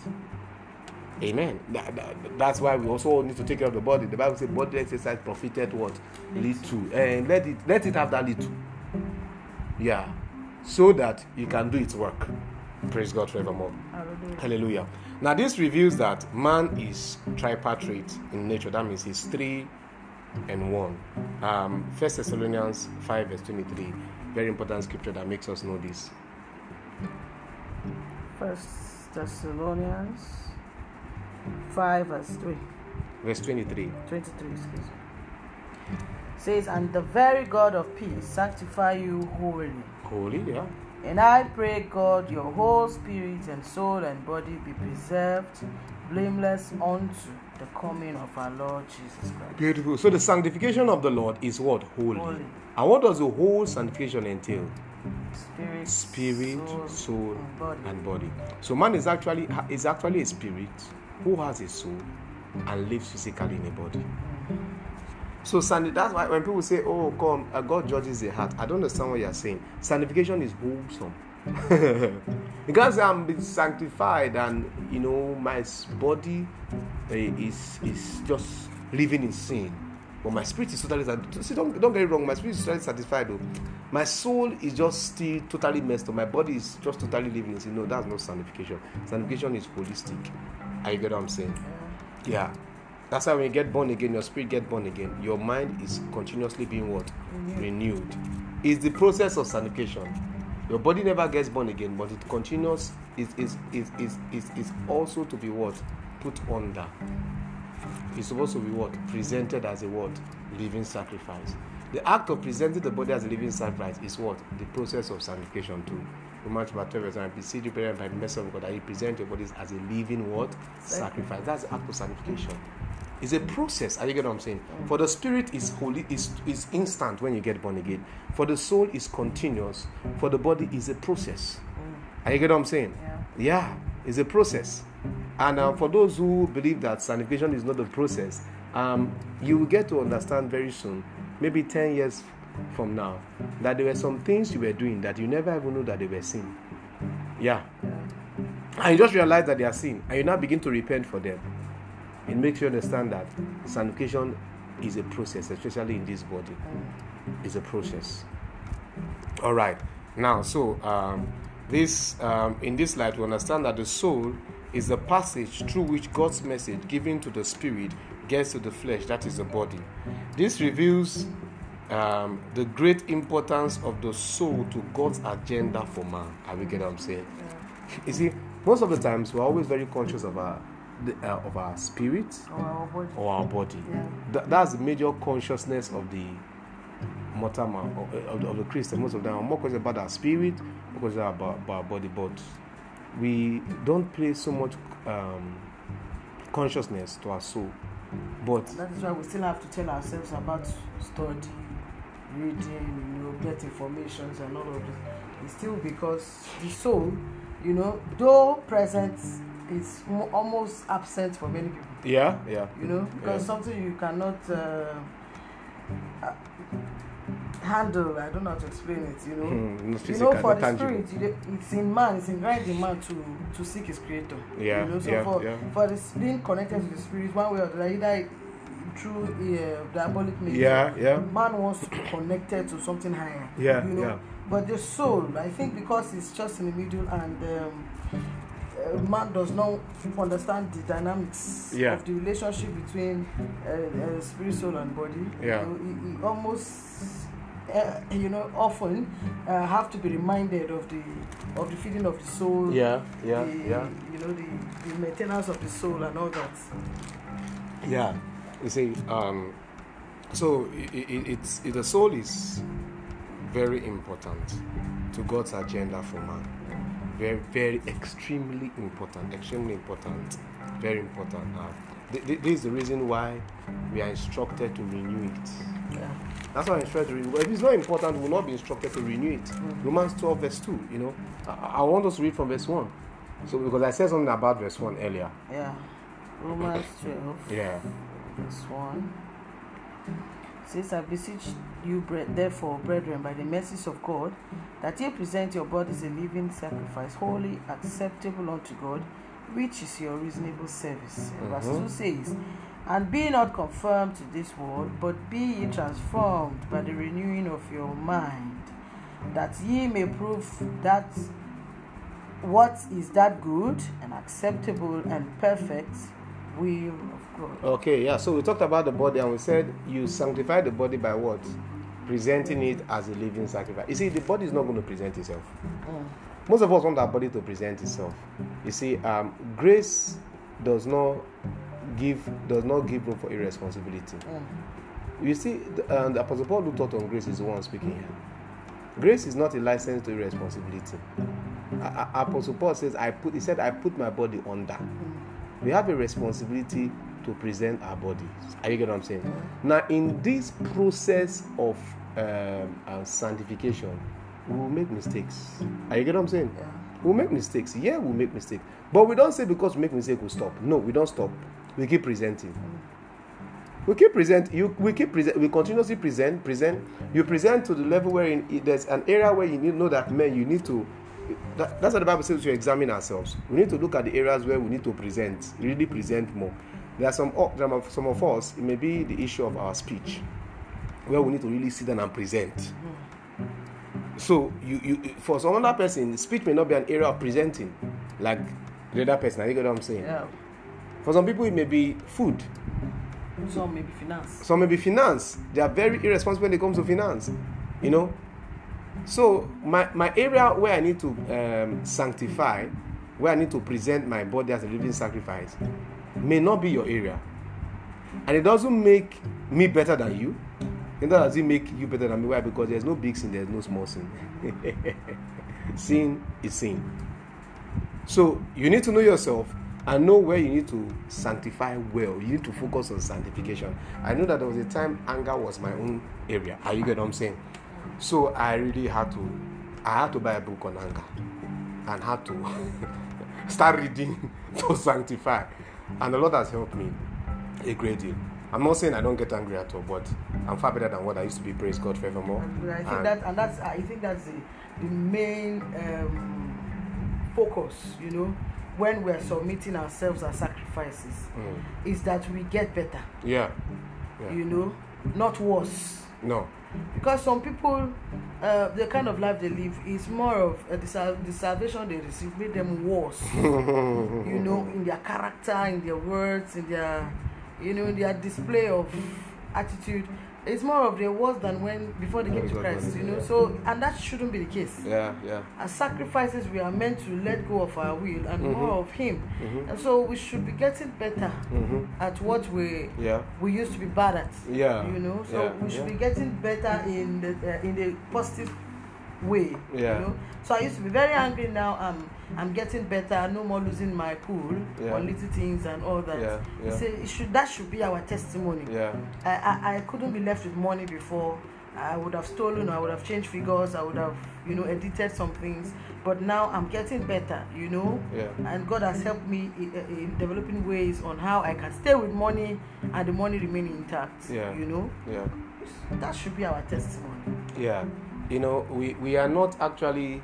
Amen. That, that, that's why we also need to take care of the body. The Bible says body exercise profited what? Little. And let it let it have that little. Yeah. So that you can do its work. Praise God forevermore. Hallelujah. Hallelujah. Now this reveals that man is tripartite in nature. That means he's three and one. Um, First Thessalonians 5 verse 23 very important scripture that makes us know this. First Thessalonians 5 verse 3. Verse 23. 23, excuse me. Says, And the very God of peace sanctify you wholly. Holy, yeah. And I pray, God, your whole spirit and soul and body be preserved blameless unto the coming of our Lord Jesus Christ. Beautiful. So the sanctification of the Lord is what? Holy. Holy. And what does the whole sanctification entail? Spirit, spirit soul, soul and, body. and, body. So man is actually is actually a spirit who has a soul and lives physically in a body. Mm-hmm. So that's why when people say, "Oh, come, uh, God judges the heart," I don't understand what you're saying. Sanctification is wholesome. because I'm sanctified and you know my body uh, is is just living in sin. But my spirit is totally see don't, don't get it wrong. My spirit is totally satisfied though. My soul is just still totally messed up. My body is just totally living in sin. No that's not sanctification. Sanctification is holistic. Are you get what i'm saying? Yeah that's why when you get born again your spirit get born again your mind is continuously being what renewed it's the process of sanctification your body never gets born again but it continues is is is is is, is also to be what put under It's supposed to be what? Presented as a what? Living sacrifice. The act of presenting the body as a living sacrifice is what? The process of sanctification too. Romans chapter 12 verse 9, beseech you, brethren, by the mercy of God, that you present your bodies as a living what? Sacrifice. That's the act of sanctification. It's a process. Are you get what I'm saying? For the spirit is holy, is is instant when you get born again. For the soul is continuous. For the body is a process. Mm. Are you get what I'm saying? Yeah. yeah it's a process. And uh, for those who believe that sanctification is not a process, um, you will get to understand very soon, maybe 10 years from now, that there were some things you were doing that you never even knew that they were sin. Yeah. And you just realize that they are sin, and you now begin to repent for them. It makes you understand that sanctification is a process, especially in this body. It's a process. All right. Now, so um, this um, in this light, we understand that the soul is the passage through which God's message given to the spirit gets to the flesh, that is the body. This reveals um, the great importance of the soul to God's agenda for man. Are we get what I'm saying? You see, most of the times we're always very conscious of our the, uh, of our spirit or our body. Or our body. Yeah. Th- that's the major consciousness of the mortal man of, of, of, the Christian. Most of them are more conscious about our spirit, because about, about our body, but we don't place so much um, consciousness to our soul. But that is why we still have to tell ourselves about study, reading, you know, get informations and all of this. It's still because the soul, you know, though present, is almost absent for many people. Yeah, yeah. You know, because yeah. something you cannot. Uh, uh, handle. I don't know how to explain it. You know, mm, you know, for the tangible. spirit, it's in man. It's in right in man to to seek his creator. Yeah, you know, so yeah, for yeah. for this being connected to the spirit, one way or the other, either through uh, diabolic means. Yeah, yeah. Man wants to be connected to something higher. Yeah, you know. yeah. But the soul, I think, because it's just in the middle and. Um, uh, man does not understand the dynamics Yeah. of the relationship between uh, uh, spirit, soul, and body. Yeah. You he, he almost, uh, you know, often uh, have to be reminded of the of the feeding of the soul. Yeah, yeah, the, yeah. You know, the, the maintenance of the soul and all that. Yeah, you see, um, so i i it's it, the soul is very important to God's agenda for man. Very, very, extremely important. Extremely important. Very important. Uh, th- th- this is the reason why we are instructed to renew it. Yeah. That's why I'm instructed to renew. it. If it's not important, we will not be instructed to renew it. Romans 12, verse 2. You know, I, I want us to read from verse 1. So, because I said something about verse 1 earlier. Yeah. Romans 12. Yeah. Verse 1 says, I beseech you, therefore, brethren, by the mercies of God, that ye present your bodies a living sacrifice, holy, acceptable unto God, which is your reasonable service. And Verse 2 mm-hmm. says, And be not conformed to this world, but be ye transformed by the renewing of your mind, that ye may prove that what is that good and acceptable and perfect will of God. Okay, yeah. So we talked about the body and we said you sanctify the body by what? Presenting it as a living sacrifice. You see, the body is not going to present itself. Mm. Most of us want our body to present itself. You see, um, grace does not give does not give room for irresponsibility. Mm. You see, the, um, the Apostle Paul who taught on grace is the one speaking here. Grace is not a license to irresponsibility. Apostle Paul says, "I put." He said, "I put my body under." We have a responsibility to present our bodies. Are you get what I'm saying? Now, in this process of um, uh, sanctification, we will make mistakes. Are you get what I'm saying? Yeah. We'll make mistakes. Yeah, we'll make mistakes. But we don't say because we make mistake, we stop. No, we don't stop. We keep presenting. We keep present. You we keep present. We continuously present. Present. You present to the level where in, there's an area where you need know that man you need to. That, that's what the Bible says to examine ourselves. We need to look at the areas where we need to present. Really present more. There are some there are some of us. It may be the issue of our speech, where we need to really sit down and present. So you, you for some other person, speech may not be an area of presenting, like the other person. You get what I'm saying? Yeah. For some people, it may be food. Some maybe finance. Some may be finance. They are very irresponsible when it comes to finance. You know. So my my area where I need to um, sanctify, where I need to present my body as a living sacrifice, may not be your area, and it doesn't make me better than you. It doesn't make you better than me. Why? Because there's no big sin, there's no small sin. sin is sin. So you need to know yourself and know where you need to sanctify well. You need to focus on sanctification. I know that there was a time anger was my own area. Are you get what I'm saying? So I really had to I had to buy a book on anger and had to start reading to sanctify. And the Lord has helped me a great deal. I'm not saying I don't get angry at all, but I'm far better than what I used to be. Praise God forevermore. I think And- that, and that's, I think that's the, the main um, focus. You know, when we're submitting ourselves as sacrifices, Mm. is that we get better. Yeah. Yeah. You know, not worse. No. Because some people, uh, the kind of life they live is more of uh, the, sal- the salvation they receive made them worse. you know, in their character, in their words, in their, you know, in their display of attitude. It's more of the worse than when before they came to Christ. You know, so and that shouldn't be the case. Yeah, yeah. As sacrifices, we are meant to let go of our will and more of Him, Mhm. and so we should be getting better Mhm. at what we Yeah. we used to be bad at. Yeah. You know, so Yeah, we should yeah. be getting better in the uh, in the positive way. Yeah. You know, so I used to be very angry. Now I'm I'm getting better. No more losing my cool Yeah. on little things and all that. Yeah, You yeah. say it should that should be our testimony. Yeah. I, I I couldn't be left with money before. I would have stolen. I would have changed figures. I would have you know edited some things. But now I'm getting better. You know. Yeah. And God has helped me in, in developing ways on how I can stay with money and the money remain intact. Yeah. You know, Yeah. that should be our testimony. Yeah. You know, we, we are not actually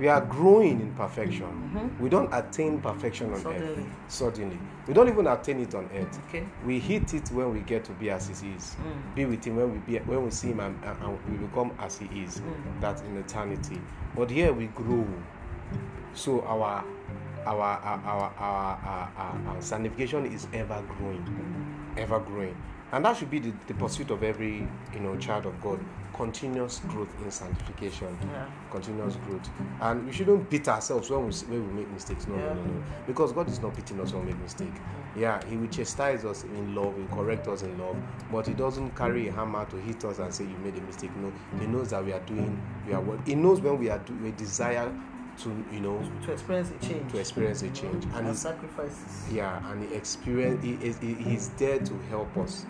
we are growing in perfection. Mm-hmm. We don't attain perfection on Suddenly. earth suddenly. We don't even attain it on earth. Okay. We hit it when we get to be as He is. Mm. Be with Him when we be when we see Him and, and- we become as He is. Mm. That in eternity. But here we grow. So our our our our, our, our, our, our sanctification is ever growing, mm. ever growing, and that should be the, the pursuit of every you know child of God. Continuous growth in sanctification, Yeah. continuous growth, and we shouldn't beat ourselves when we when we make mistakes. No, Yeah. no, no, no, because God is not beating us when we make mistake. Mm-hmm. Yeah, He will chastise us in love, He will correct us in love, but He doesn't carry a hammer to hit us and say you made a mistake. No, He knows that we are doing, we are what He knows when we are doing, we desire to you know To experience a change. to experience a change mm-hmm. and and sacrifices. yeah and he experience he is he, he's there to help us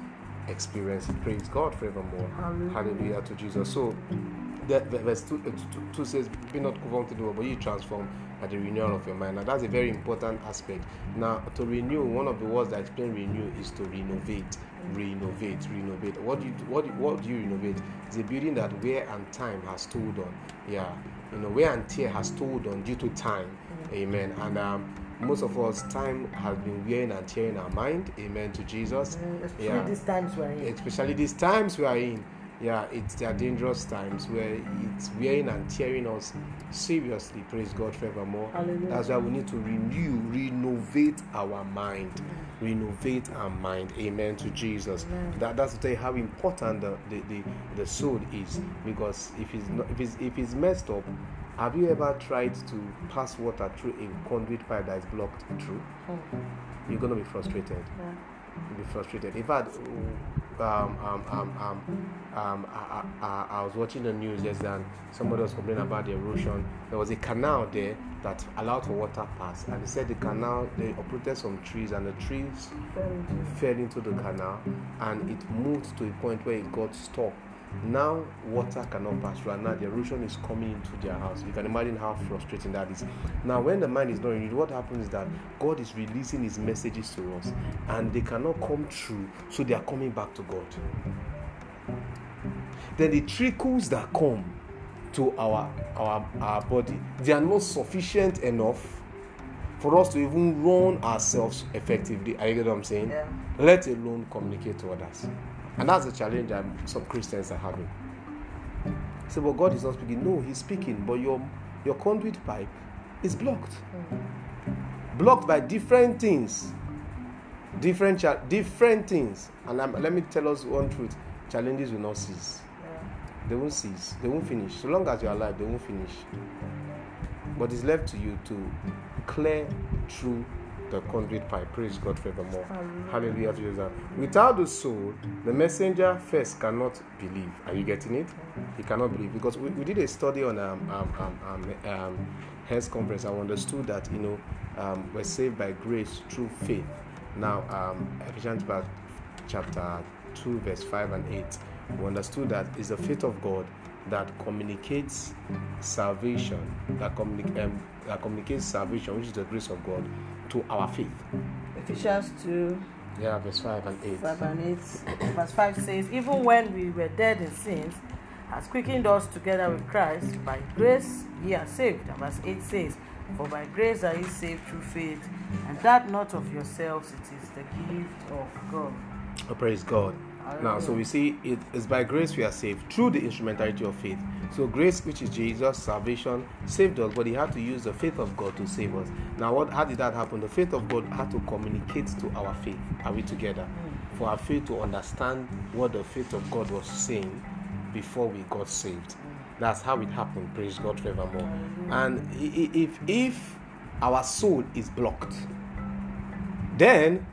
experience. It praise god forevermore. Hallelujah. hallelujah to jesus. So that verse 2, uh, two, two- two says be not conformed to the world but you transform by the renewal of your mind. Now, that's a very important aspect. Now to renew one of the words that explain renew is to renovate. Renovate renovate. What do you what do, what do you renovate? It's a building that wear and time has told on. Yeah. You know wear and tear has told on due to time. Amen. And um most of us time has been wearing and tearing our mind. Amen to jesus. Mm, Especially Yeah. these times we're in. especially these times we are in. Yeah it's dangerous times where it's wearing and tearing us seriously. Praise god forevermore. Hallelujah. that's why we need to renew renovate our mind. Renovate our mind. Amen to jesus. That, that's to tell you how important the, the, the, the soul is. Because if it's not if it's if it's messed up have you ever tried to pass water through a conduit pipe that is blocked through Mm. you're gonna be frustrated Yeah. You'll be frustrated. In fact, um, um, um, um, um, I, I, I- I was watching the news yesterday and somebody was complaining about the erosion. There was a canal there that allowed for water pass, and they said the canal they uprooted some trees and the trees fell into the canal and it moved to a point where it got stuck. Now water cannot pass through, and now the erosion is coming into their house. You can imagine how frustrating that is. Now, when the mind is not renewed, what happens is that God is releasing His messages to us, and they cannot come true, so they are coming back to God. Then the trickles that come to our our our body, they are not sufficient enough for us to even run ourselves effectively. Are you get what I'm saying? Yeah. let alone communicate to others. And that's the challenge that some Christians are having. Say, but God is not speaking. No, He's speaking, but your your conduit pipe is blocked. Blocked by different things. Different cha- different things. And um, let me tell us one truth: challenges will not cease. Yeah. They won't cease. They won't finish. So long as you're alive, they won't finish. But it's left to you to clear through the conduit pipe. Praise God forevermore. Hallelujah. Hallelujah. Without the soul, the messenger first cannot believe. Are you getting it? He cannot believe because we, we did a study on um um um, um, um Health conference. I understood that you know um, we're saved by grace through faith. Now um Ephesians chapter- chapter two verse five and eight. We understood that it's the faith of God that communicates salvation, that, communi- um, that communicates salvation, which is the grace of God, to our faith. Ephesians 2 Yeah, verse 5 and 8. 5 and 8. Verse 5 says, Even when we were dead in sins, has quickened us together with Christ. By grace ye are saved. And verse 8 says, For by grace are ye saved through faith, and that not of yourselves, it is the gift of God. Oh, praise God. Now, so we see it is by grace we are saved through the instrumentality of faith. So, grace, which is Jesus, salvation, saved us, but He had to use the faith of God to save us. Now, what? How did that happen? The faith of God had to communicate to our faith. Are we together? Mm. For our faith to understand what the faith of God was saying before we got saved. Mm. That's how it happened. Praise God forevermore. And if if our soul is blocked, then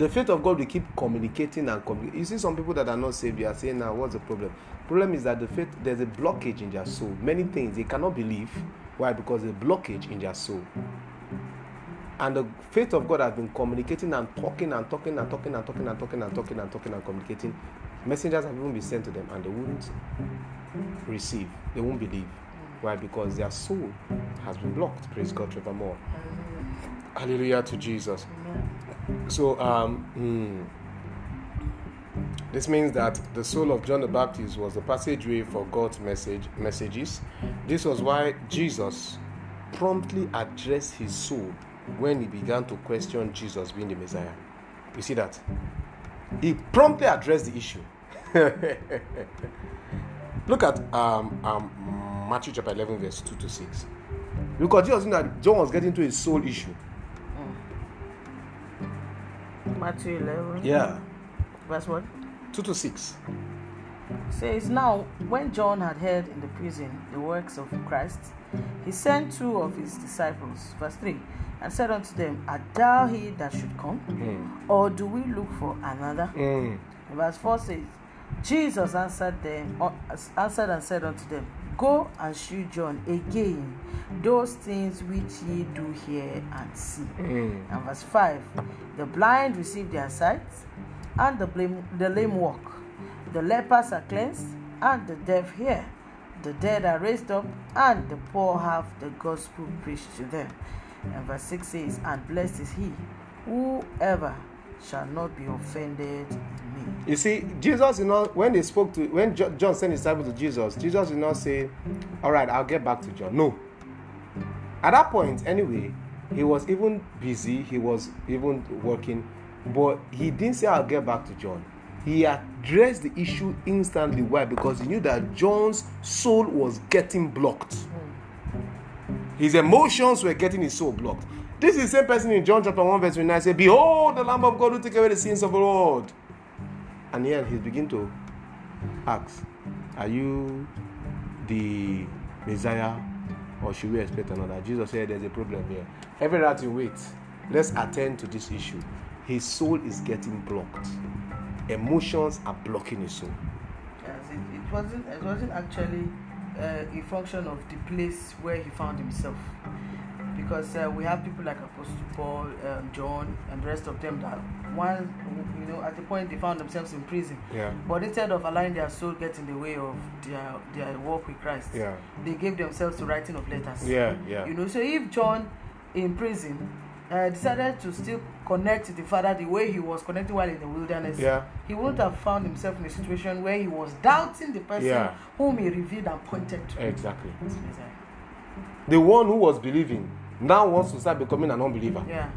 the faith of God will keep communicating and communicating. You see, some people that are not saved, they are saying, "Now, what's the problem?" Problem is that the faith there's a blockage in their soul. Many things they cannot believe. Why? Because there's a blockage in their soul. And the faith of God has been communicating and talking and talking and talking and talking and talking and talking and talking and communicating. Messengers have even been sent to them and they wouldn't receive. They won't believe. Why? Because their soul has been blocked. Praise God forevermore. Hallelujah to Jesus. So, um, hmm, this means that the soul of John the Baptist was the passageway for God's message messages. This was why Jesus promptly addressed his soul when he began to question Jesus being the Messiah. You see that? He promptly addressed the issue. Look at um, um, Matthew chapter 11, verse 2 to 6. Because Jesus knew that John was getting to a soul issue. Matthew 11. Yeah. Verse what? 2 to 6. says now when john had heard in the prison the works of christ he sent two of his disciples verse 3 and said unto them art thou he that should come or do we look for another Mm. verse 4 says jesus answered them uh, answered and said unto them go and shew john again those things which ye do hear and see Mm. and verse 5 The blind receive their sight, and the, lame, the lame walk. The lepers are cleansed, and the deaf hear. The dead are raised up, and the poor have the gospel preached to them. And verse 6 says, And blessed is he, whoever shall not be offended. You see, Jesus did not, when they spoke to, when John sent his disciples to Jesus, Jesus did not say, All right, I'll get back to John. No. At that point, anyway, he was even busy, he was even working, but he didn't say, I'll get back to John. He addressed the issue instantly. Why? Because he knew that John's soul was getting blocked. His emotions were getting his soul blocked. This is the same person in John chapter 1, verse 29 said, Behold, the Lamb of God who take away the sins of the world. And here he's begin to ask, Are you the Messiah or should we expect another? Jesus said, There's a problem here. Every rat in wait. Let's attend to this issue. His soul is getting blocked. Emotions are blocking his soul. Yes, it, it wasn't. It wasn't actually uh, a function of the place where he found himself, because uh, we have people like Apostle Paul, um, John, and the rest of them that one, you know, at the point they found themselves in prison. Yeah. But instead of allowing their soul get in the way of their their walk with Christ, Yeah. they gave themselves to writing of letters. Yeah, yeah. You know, so if John in prison uh, decided to still connect to the Father the way he was connecting while in the wilderness, Yeah. he wouldn't have found himself in a situation where he was doubting the person Yeah. whom he revealed and pointed to. Exactly. The one who was believing now wants to start becoming an unbeliever. Yeah.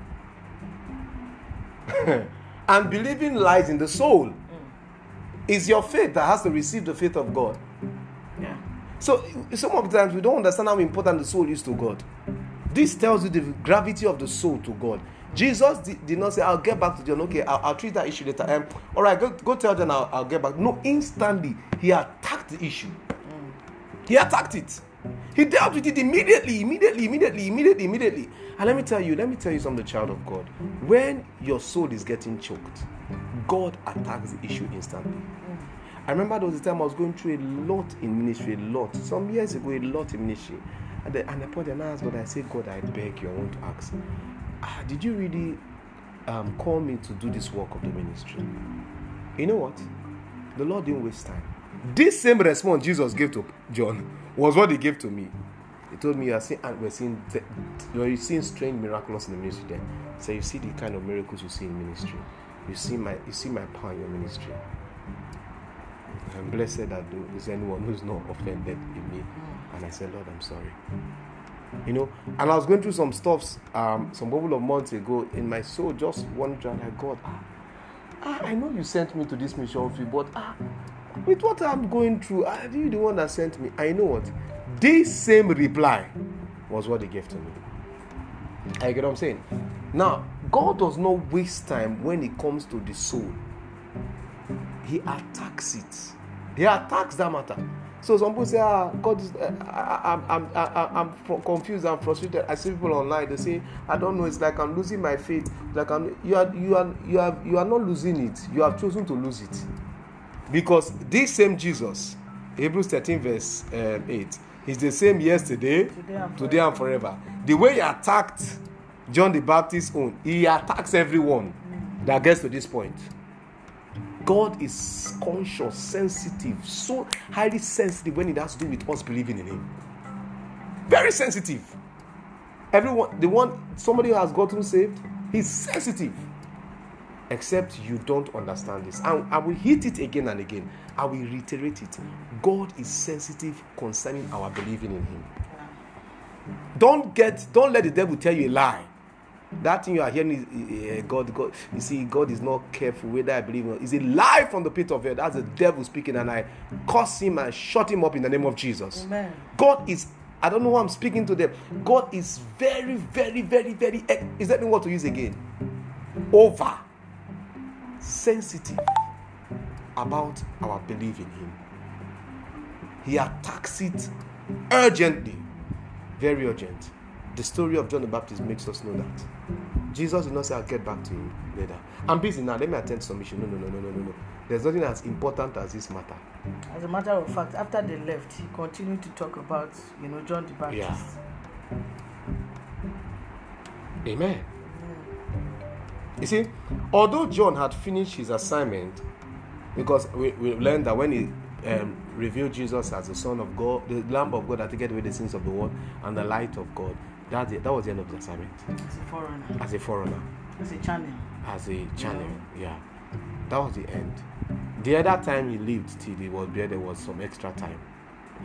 and believing lies in the soul. It's your faith that has to receive the faith of God. Yeah. So some of the times we don't understand how important the soul is to God. This tells you the gravity of the soul to God. Jesus did, did not say, I'll get back to John. Okay, I'll, I'll treat that issue later. Um, all right, go, go tell John I'll, I'll get back. No, instantly, he attacked the issue. He attacked it. He dealt with it immediately, immediately, immediately, immediately, immediately. And let me tell you, let me tell you something, child of God. When your soul is getting choked, God attacks the issue instantly. I remember there was a time I was going through a lot in ministry, a lot. Some years ago, a lot in ministry. And the, and the point I asked God, I said, God, I beg you, I want to ask, ah, did you really um, call me to do this work of the ministry? You know what? The Lord didn't waste time. This same response Jesus gave to John was what he gave to me. He told me, you are seeing, and we're seeing, th- you're seeing strange miracles in the ministry then. So you see the kind of miracles you see in ministry. You see my, you see my power in your ministry. I'm blessed that there is anyone who's not offended in me. And I said, Lord, I'm sorry. You know, and I was going through some stuffs um, some couple of months ago in my soul, just wondering, like, God, ah, ah, I know you sent me to this mission field, but ah, with what I'm going through, ah, you the one that sent me. I know what. This same reply was what they gave to me. I get what I'm saying? Now, God does not waste time when it comes to the soul. He attacks it. He attacks that matter. So some people say, ah, God is, uh, I, I'm, I'm, I, I'm fr- confused, I'm frustrated. I see people online, they say, I don't know, it's like I'm losing my faith. Like I'm, you are, you are, you are, you are not losing it. You have chosen to lose it. Because this same Jesus, Hebrews 13 verse um, 8, is the same yesterday, Today and today and forever. The way he attacked John the Baptist's own, he attacks everyone that gets to this point. God is conscious, sensitive, so highly sensitive when it has to do with us believing in Him. Very sensitive. Everyone, the one somebody who has gotten saved, he's sensitive. Except you don't understand this. And I will hit it again and again. I will reiterate it. God is sensitive concerning our believing in Him. Don't get, don't let the devil tell you a lie. That thing you are hearing is uh, God, God. You see, God is not careful whether I believe or not. It's a lie from the pit of hell. That's the devil speaking, and I curse him and shut him up in the name of Jesus. Amen. God is. I don't know who I'm speaking to them. God is very, very, very, very. Is that the word to use again? Over sensitive about our belief in Him. He attacks it urgently, very urgent. The story of John the Baptist makes us know that. Jesus did not say, I'll get back to you later. I'm busy now. Let me attend to some issue. No, no, no, no, no, no, no. There's nothing as important as this matter. As a matter of fact, after they left, he continued to talk about, you know, John the Baptist. Yeah. Amen. You see, although John had finished his assignment, because we, we learned that when he um, revealed Jesus as the Son of God, the Lamb of God that taketh away the sins of the world, and the light of God, that, that was the end of the assignment. As a foreigner. As a foreigner. As a channel. As a channel, yeah. That was the end. The other time he lived till he was there, there was some extra time.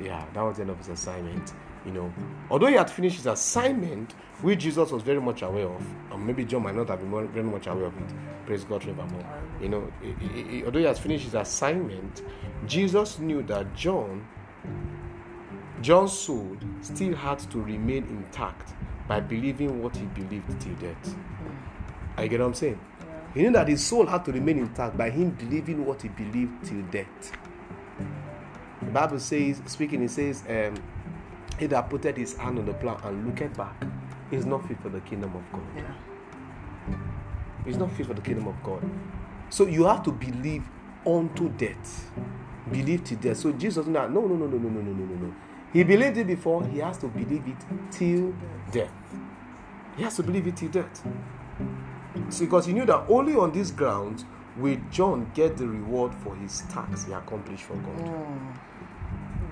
Yeah, that was the end of his assignment. You know, although he had finished his assignment, which Jesus was very much aware of, and maybe John might not have been very much aware of it. Praise God forevermore. You know, he, he, although he has finished his assignment, Jesus knew that John, John's soul, still had to remain intact by believing what he believed till death. I get what I'm saying? He knew that his soul had to remain intact by him believing what he believed till death. The Bible says, speaking, it says, um, he that putted his hand on the plow and looked back is not fit for the kingdom of God. Yeah. He's not fit for the kingdom of God. So you have to believe unto death. Believe to death. So Jesus no, no, no, no, no, no, no, no, no, no. He believed it before, he has to believe it till death. He has to believe it till death. So because he knew that only on this ground will John get the reward for his task he accomplished for God. Mm.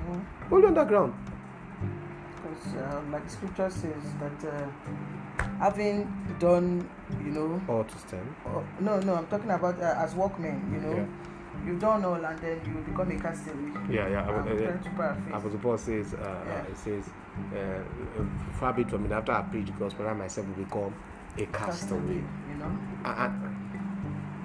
Mhm. Only on that ground. Uh, like scripture says, that uh, having done, you know, All to stand. oh, no, no, I'm talking about uh, as workmen, you know, Yeah. you've done all and then you become a castaway. Yeah, yeah. I I'm uh, trying to. Apostle Paul says, uh, Yeah. uh, it says, uh, uh, far be it from me after I preach the gospel, I myself will become a castaway. you know. Uh, uh,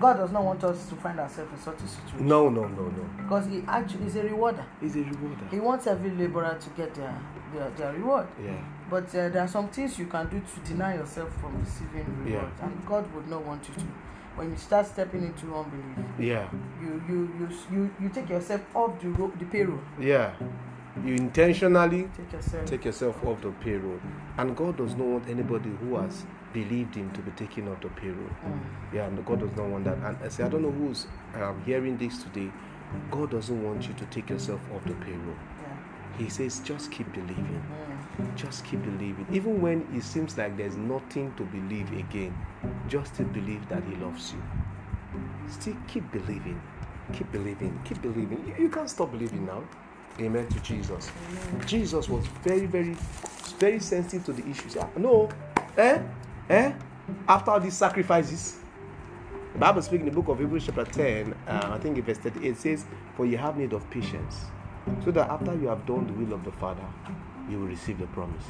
God does not want us to find ourselves in such a situation. no, no, no, no. Because He actually is a rewarder. He's a rewarder. He wants every laborer to get their, their, their reward. Yeah, But uh, there are some things you can do to deny yourself from receiving reward. Yeah. And God would not want you to. When you start stepping into unbelief, yeah, you you you you, you take yourself off the ro- the payroll. yeah. You intentionally Take yourself. take yourself off the payroll, and God does not want anybody who has believed Him to be taken off the payroll. Mm. Yeah, and God does not want that. And I say, I don't know who's um, hearing this today. God doesn't want you to take yourself off the payroll. Yeah. He says, just keep believing. Mm. Just keep believing. Even when it seems like there's nothing to believe again, just to believe that He loves you. Still keep believing. Keep believing. Keep believing. You, you can't stop believing now. Amen to Jesus. Jesus was very, very, very sensitive to the issues. Ah, No, eh? Eh? After all these sacrifices, the Bible speaks in the book of Hebrews, chapter 10, uh, I think in verse 38, says, For you have need of patience, so that after you have done the will of the Father, you will receive the promise.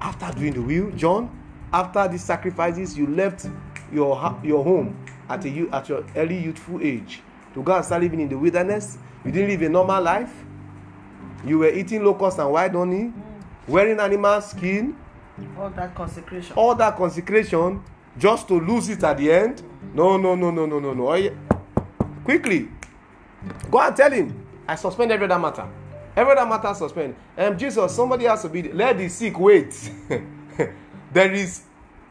After doing the will, John, after these sacrifices, you left your, your home at, a, at your early youthful age to go and start living in the wilderness. You didn't live a normal life. You were eating locusts and white honey, wearing animal skin, All that consecration. all that consecration just to lose it at the end? No no no no no no no. Yeah. quickly. Go and tell him i suspend every other matter. Every other matter suspend. Um, jesus somebody has to be let the sick wait. There is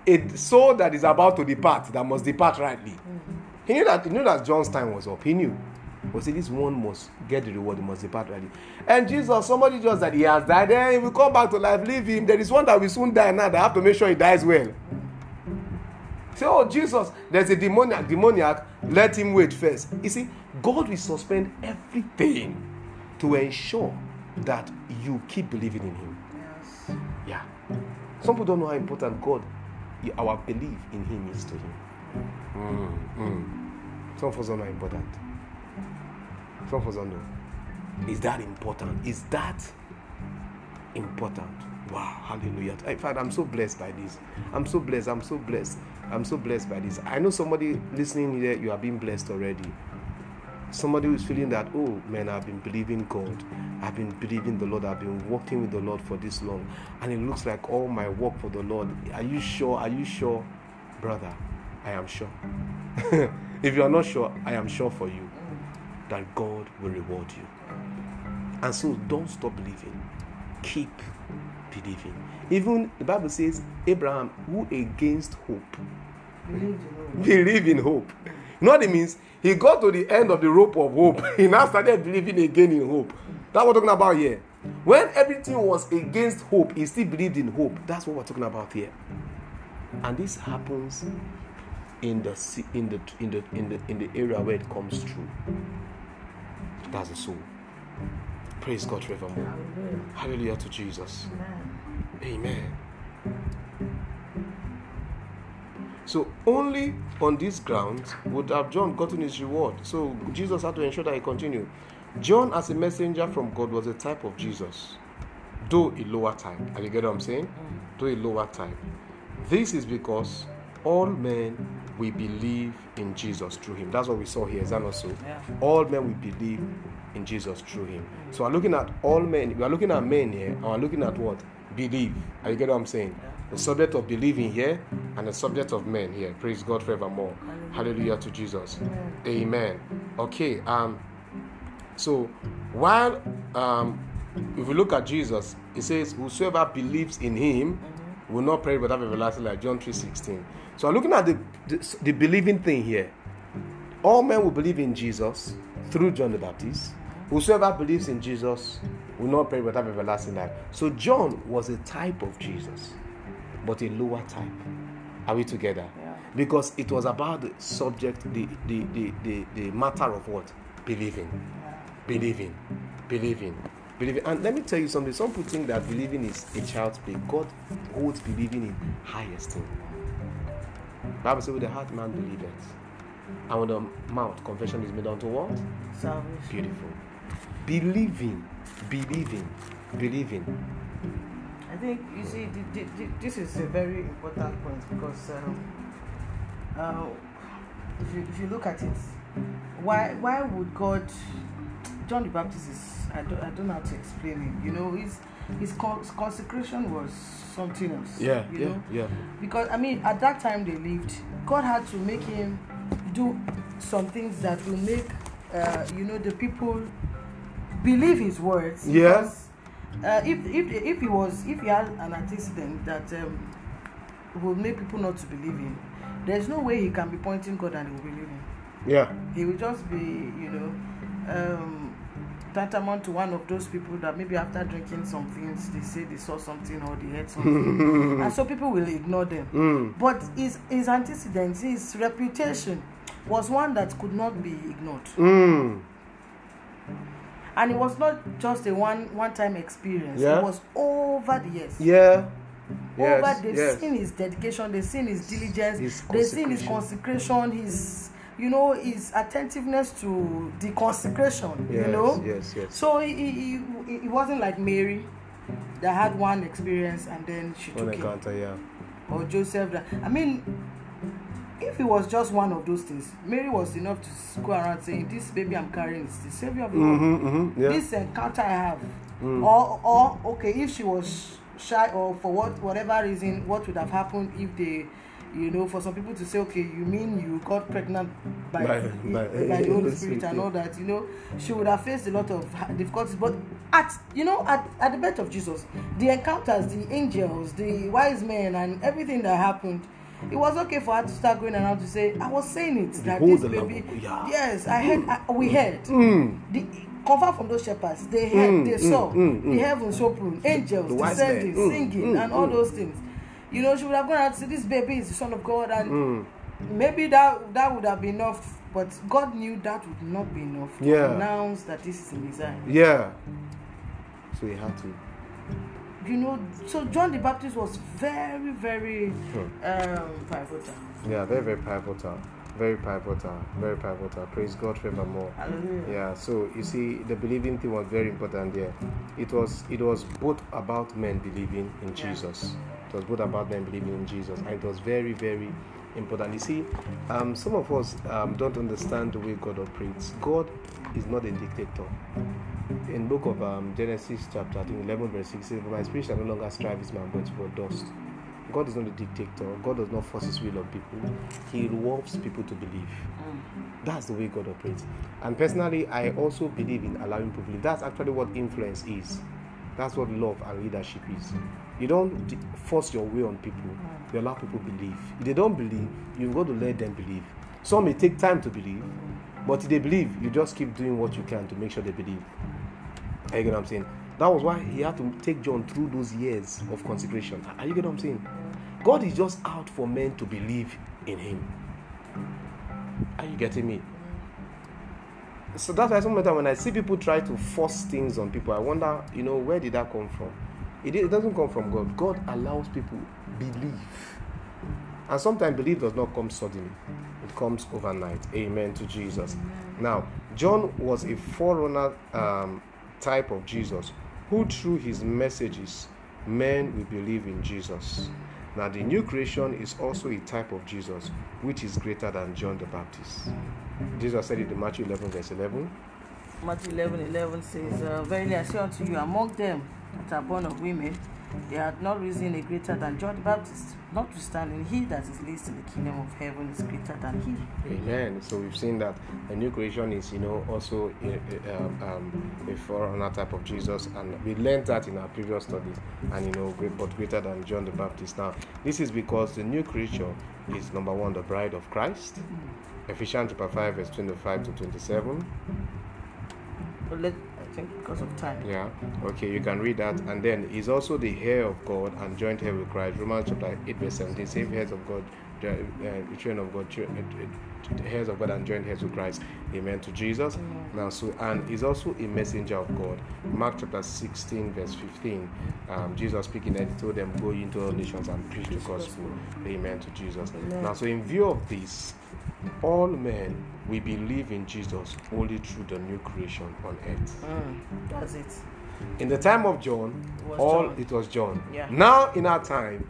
a soul that is about to depart that must depart rightly. He knew that he knew that john's time was up. He knew but see this one must get the reward he must depart already. and jesus somebody just that he has died then he will come back to life leave him. There is one that will soon die now they have to make sure he dies well. Say oh jesus there's a demoniac demoniac let him wait first. You see god will suspend everything to ensure that you keep believing in him. Yes. yeah. Some people don't know how important god our belief in him is to him. Mm, mm. some of us don't know how important us don't know is that important is that important Wow, hallelujah. In fact, I'm so blessed by this. I'm so blessed. I'm so blessed. I'm so blessed by this. I know somebody listening here, you are being blessed already. Somebody who's feeling that, oh man, I've been believing God. I've been believing the Lord. I've been walking with the Lord for this long. And it looks like all my work for the Lord. Are you sure? Are you sure? Brother, I am sure. if you are not sure, I am sure for you that God will reward you. And so don't stop believing. Keep believing. Even the Bible says, Abraham, who against hope, believe in hope. You know what it means? He got to the end of the rope of hope. He now started believing again in hope. That's what we're talking about here. When everything was against hope, he still believed in hope. That's what we're talking about here. And this happens in the in the in the in the in the area where it comes true. That's the soul. Praise God forevermore. Hallelujah. To Jesus. Amen. Amen. So only on this ground would have John gotten his reward. So Jesus had to ensure that he continued. John, as a messenger from God, was a type of Jesus, though a lower type. Are you get what I'm saying? Mm. Though a lower type. This is because all men will believe in Jesus through him. That's what we saw here, is that not so? Yeah. All men we believe in Jesus through him. So we're looking at all men, we are looking at men here, and we're looking at what? Believe. Are you get what I'm saying? Yeah the subject of believing here and the subject of men here. Praise God forevermore. Hallelujah, Hallelujah to Jesus. Amen. Amen. Okay. Um. So while um, if we look at Jesus, it says, "Whosoever believes in Him mm-hmm. will not perish but have everlasting life." John three sixteen. So I'm looking at the, the the believing thing here. All men will believe in Jesus through John the Baptist. Whosoever believes in Jesus will not perish but have everlasting life. So John was a type of Jesus but a lower type. Are we together? Yeah. Because it was about the subject, the, the, the, the, the matter of what? Believing. Believing. Believing. Believing. And let me tell you something. Some people think that believing is a child's play. God holds believing in highest thing. Bible says, with the heart man believeth. And with the mouth, confession is made unto what? Salvation. Beautiful. Believing. Believing. Believing I think you see, the, the, the, this is a very important point because um, uh, if, you, if you look at it, why why would God? John the Baptist is I don't, I don't know how to explain it. You know, his his consecration was something else. Yeah, you yeah, know? yeah. Because I mean, at that time they lived, God had to make him do some things that will make uh, you know the people believe his words. Yeah uh, if if if he was if he had an antecedent that um, will make people not to believe him, there's no way he can be pointing God and he will believe him. Yeah. He will just be, you know, um, tantamount to one of those people that maybe after drinking some things they say they saw something or they heard something, and so people will ignore them. Mm. But his his antecedents, his reputation, was one that could not be ignored. Mm and it was not just a one one time experience yeah. it was over the years yeah yes, over they've yes. seen his dedication they've seen his diligence his they've seen his consecration his you know his attentiveness to the consecration yes, you know yes yes so he, he, he, he wasn't like mary that had one experience and then she one took encounter, it yeah or joseph that i mean if it was just one of those things, Mary was enough to go around saying, "This baby I'm carrying is the savior of the world. Mm-hmm, mm-hmm, yeah. This encounter I have." Mm. Or, or okay, if she was shy or for what whatever reason, what would have happened if they, you know, for some people to say, "Okay, you mean you got pregnant by by, by, by the Holy Spirit and all that?" You know, she would have faced a lot of difficulties. But at you know at at the birth of Jesus, the encounters, the angels, the wise men, and everything that happened it was okay for her to start going around to say, I was saying it that this baby, yeah. yes, I heard, I, we heard. Mm. The, confirm from those shepherds, they heard, mm, they mm, saw mm, the heavens open, angels the descending, mm, singing, mm, and all those things. You know, she would have gone out to This baby is the Son of God, and maybe that that would have been enough. But God knew that would not be enough to yeah. announce that this is a Messiah. Yeah. So he had to you know, so John the Baptist was very, very hmm. um, pivotal. Yeah, very, very pivotal. Very pivotal. Very pivotal. Praise God forevermore. Hallelujah. Yeah. So you see, the believing thing was very important there. It was. It was both about men believing in Yeah. Jesus. It was both about men believing in Jesus, and it was very, very important. You see, um, some of us um, don't understand the way God operates. God is not a dictator. In book of um, Genesis chapter I think 11 verse 6 says, my spirit shall no longer strive with man, but for dust." God is not a dictator. God does not force His will on people. He rewards people to believe. That's the way God operates. And personally, I also believe in allowing people. That's actually what influence is. That's what love and leadership is. You don't force your way on people. You allow people to believe. If they don't believe, you've got to let them believe. Some may take time to believe, but if they believe, you just keep doing what you can to make sure they believe. Are you get what I'm saying? That was why he had to take John through those years of consecration. Are you get what I'm saying? God is just out for men to believe in him. Are you getting me? So that's why sometimes when I see people try to force things on people, I wonder, you know, where did that come from? It, it doesn't come from God. God allows people believe. And sometimes belief does not come suddenly. It comes overnight. Amen to Jesus. Now, John was a forerunner um, type of Jesus who through his messages men will believe in Jesus. Now, the new creation is also a type of Jesus which is greater than John the Baptist. Jesus said it in Matthew 11, verse 11. Matthew 11 11 says, uh, Verily I say unto you, among them that are born of women, they hath not risen a greater than John the Baptist. Notwithstanding, he that is least in the kingdom of heaven is greater than he. Amen. So we've seen that a new creation is, you know, also a, a, um, um, a forerunner type of Jesus, and we learned that in our previous studies, and you know, great, but greater than John the Baptist. Now, this is because the new creature is number one, the bride of Christ. Ephesians chapter five, verse twenty-five to twenty-seven. Let, think because of time. Yeah. Okay, you can read that, and then he's also the heir of God and joint heir with Christ. Romans chapter eight, verse seventeen. Same heirs of God, the uh, children of God, chil- uh, heirs of God and joint heirs with Christ. Amen to Jesus. Now, so and he's also a messenger of God. Mark chapter sixteen, verse fifteen. Um, Jesus speaking, and he told them, "Go into all nations and preach the gospel." Amen to Jesus. Amen. Now, so in view of this, all men we believe in Jesus only through the new creation on earth. Mm, that's it. In the time of John, It all John. it was John. Yeah. Now in our time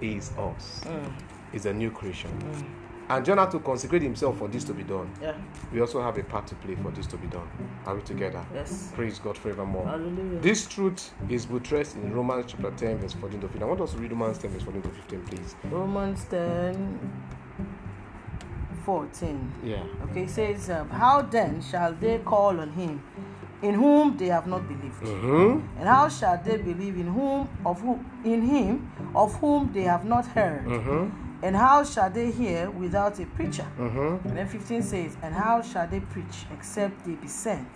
is us. Mm, Is a new creation. mm, And John had to consecrate himself for this to be done. yeah. We also have a part to play for this to be done. Are we together? Yes. Praise God forevermore. Hallelujah. This truth is buttressed in Romans chapter 10, verse 14 to 15. I want us to read Romans 10, verse 14 to 15, please. Romans 10 14. Yeah. Okay, it says, um, How then shall they call on him in whom they have not believed? Mm-hmm. And how shall they believe in whom of who in him of whom they have not heard? Mm-hmm. And how shall they hear without a preacher? Mm-hmm. And then 15 says, And how shall they preach except they be sent?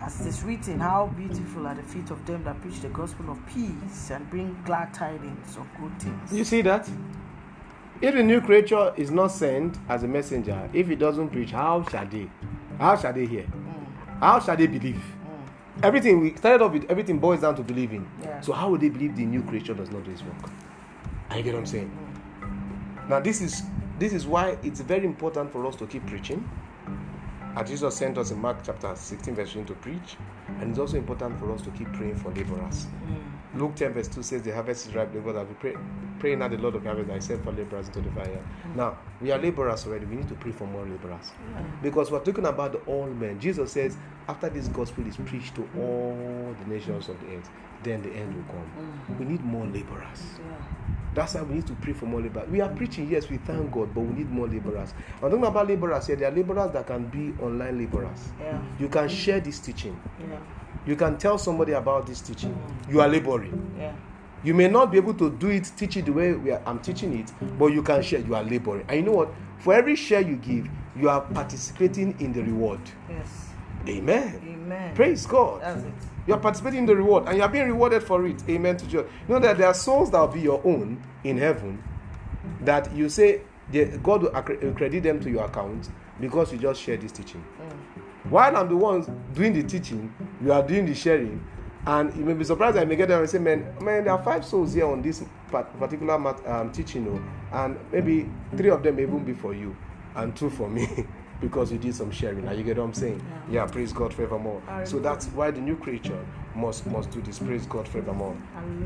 As it is written, How beautiful are the feet of them that preach the gospel of peace and bring glad tidings of good things. You see that? If the new creature is not sent as a messenger, if he doesn't preach, how shall they? How shall they hear? Mm, How shall they believe? mm, Everything we started off with, everything boils down to believing. Yeah. So how would they believe the new creature does not do his work? I get what I'm saying. Now this is this is why it's very important for us to keep preaching. As Jesus sent us in Mark chapter 16, verse 20 to preach, and it's also important for us to keep praying for laborers. mm. Luke 10, verse 2 says, The harvest is ripe, labor that we pray, praying at the Lord of the harvest, I send for laborers into the fire. Now, we are laborers already. We need to pray for more laborers. Because we're talking about the all men. Jesus says, after this gospel is preached to all the nations of the earth, then the end will come. Mm. We need more laborers. Yeah. That's why we need to pray for more laborers. We are preaching, yes, we thank God, but we need more laborers. I'm talking about laborers here. There are laborers that can be online laborers. Yeah. You can share this teaching. Yeah. You can tell somebody about this teaching. Mm. You are laboring. Yeah. You may not be able to do it, teach it the way we are, I'm teaching it, but you can share. You are laboring. And you know what? For every share you give, you are participating in the reward. Yes. Amen. Amen. Praise God. That's it. You are participating in the reward and you are being rewarded for it. Amen to Jesus. You know that there are souls that will be your own in heaven that you say God will credit them to your account because you just share this teaching. Mm. While I'm the one doing the teaching, you are doing the sharing, and you may be surprised. I may get there and say, "Man, man, there are five souls here on this particular mat- um, teaching, oh, and maybe three of them may even be for you." and two for me. because you did some sharing. Now you get what I'm saying? Yeah. Yeah, praise God forevermore. So that's why the new creature must must do this. Praise God forevermore.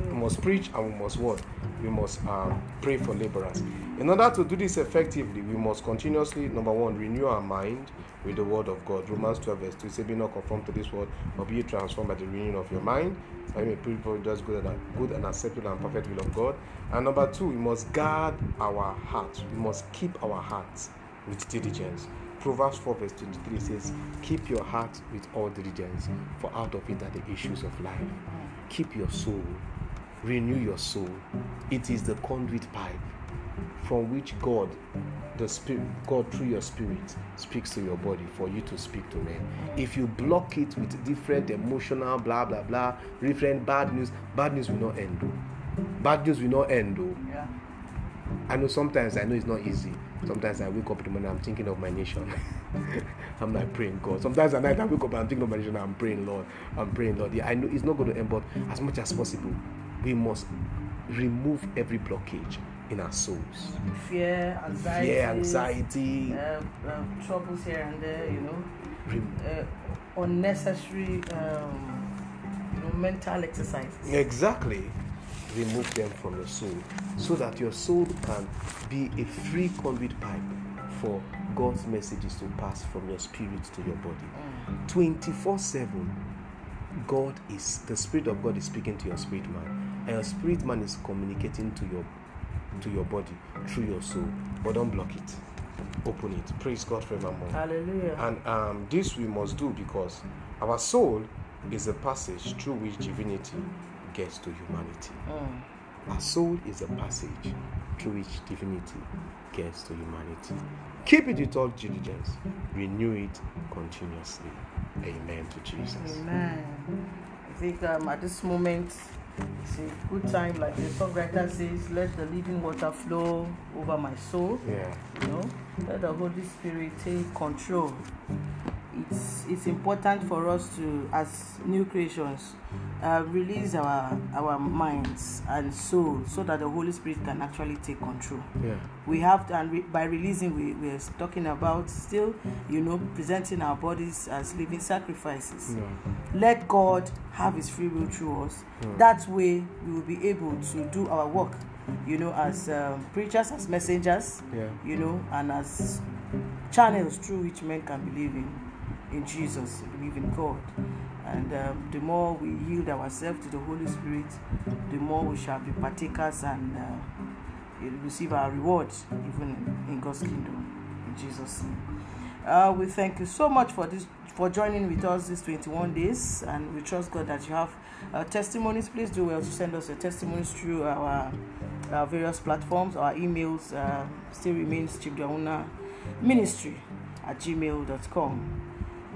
We must preach and we must what? We must um, pray for laborers. In order to do this effectively, we must continuously, number one, renew our mind with the word of God. Romans 12, verse 2 say, Be not conformed to this world, but be transformed by the renewing of your mind. I mean, people just good and good and acceptable and perfect will of God. And number two, we must guard our hearts. We must keep our hearts with diligence. Proverbs 4, verse 23 says, Keep your heart with all diligence, for out of it are the issues of life. Keep your soul, renew your soul. It is the conduit pipe from which God, the Spirit, God through your spirit, speaks to your body for you to speak to men. If you block it with different emotional, blah blah blah, different bad news, bad news will not end. oh. Bad news will not end. oh. Yeah. I know sometimes I know it's not easy. Sometimes I wake up in the morning, I'm thinking of my nation. I'm like praying God. Sometimes at night I wake up and I'm thinking of my nation. I'm praying Lord. I'm praying Lord. Yeah, I know it's not going to end, but as much as possible, we must remove every blockage in our souls. Fear, anxiety. Fear, anxiety. Uh, uh, troubles here and there, you know. Rem- Uh, unnecessary, um, you know, mental exercises. Exactly. Remove them from your soul so that your soul can be a free conduit pipe for God's messages to pass from your spirit to your body. 24 7, God is, the Spirit of God is speaking to your spirit man, and your spirit man is communicating to your to your body through your soul. But don't block it. Open it. Praise God forevermore. Hallelujah. And um, this we must do because our soul is a passage through which divinity gets to humanity. Mm. Our soul is a passage through which divinity gets to humanity. Keep it with all diligence, renew it continuously. Amen to Jesus. Amen. I think um, at this moment, it's a good time, like the songwriter says, let the living water flow over my soul. Yeah. You know, let the Holy Spirit take control. It's it's important for us to, as new creations, uh, release our our minds and soul so that the Holy Spirit can actually take control. Yeah. we have to, and re, by releasing we, we are talking about still you know presenting our bodies as living sacrifices Yeah. let god have his free will through us that way we will be able to do our work you know as um, preachers as messengers Yeah. you know and as channels through which men can believe in in jesus believe in god and um, the more we yield ourselves to the holy spirit the more we shall be partakers and uh, receive our rewards even in God's kingdom. In Jesus' name. Uh, we thank you so much for this for joining with us these 21 days and we trust God that you have uh, testimonies. Please do well to send us your testimonies through our, our various platforms. Our emails uh, still remains chimdioahuna ministry at gmail.com.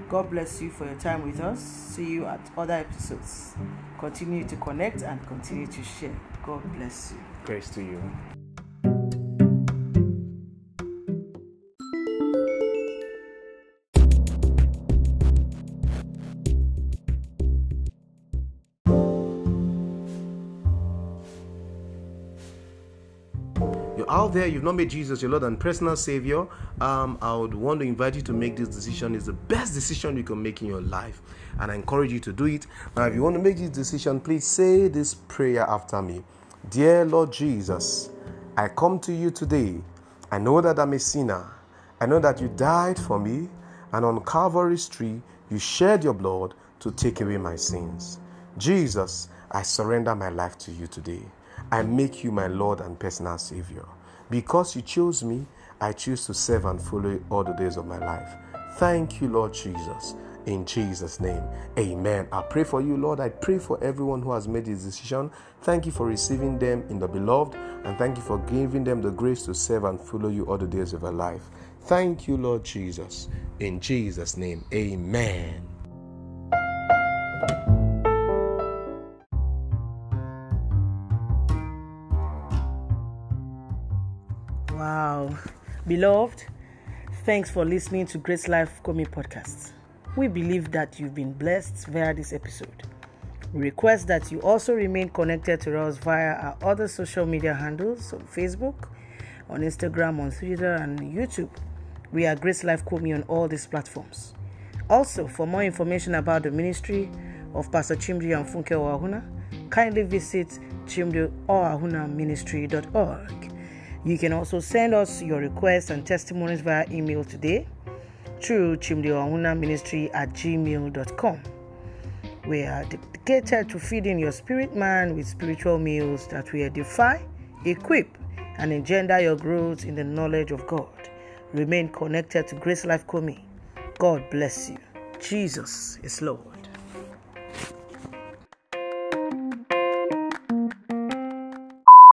God bless you for your time with us. See you at other episodes. Continue to connect and continue to share. God bless you. Grace to you. There, you've not made Jesus your Lord and personal Savior. Um, I would want to invite you to make this decision. It's the best decision you can make in your life, and I encourage you to do it. Now, if you want to make this decision, please say this prayer after me Dear Lord Jesus, I come to you today. I know that I'm a sinner. I know that you died for me, and on Calvary's tree, you shed your blood to take away my sins. Jesus, I surrender my life to you today. I make you my Lord and personal Savior. Because you chose me, I choose to serve and follow you all the days of my life. Thank you, Lord Jesus. In Jesus' name, amen. I pray for you, Lord. I pray for everyone who has made this decision. Thank you for receiving them in the beloved, and thank you for giving them the grace to serve and follow you all the days of their life. Thank you, Lord Jesus. In Jesus' name, amen. Beloved, thanks for listening to Grace Life Komi podcast. We believe that you've been blessed via this episode. We request that you also remain connected to us via our other social media handles on Facebook, on Instagram, on Twitter, and YouTube. We are Grace Life Komi on all these platforms. Also, for more information about the ministry of Pastor Chimdi and Funke Oahuna, kindly visit chimdioahuna You can also send us your requests and testimonies via email today through chimdioahuna at gmail.com. We are dedicated to feeding your spirit man with spiritual meals that will edify, equip, and engender your growth in the knowledge of God. Remain connected to Grace Life Komi. God bless you. Jesus is Lord.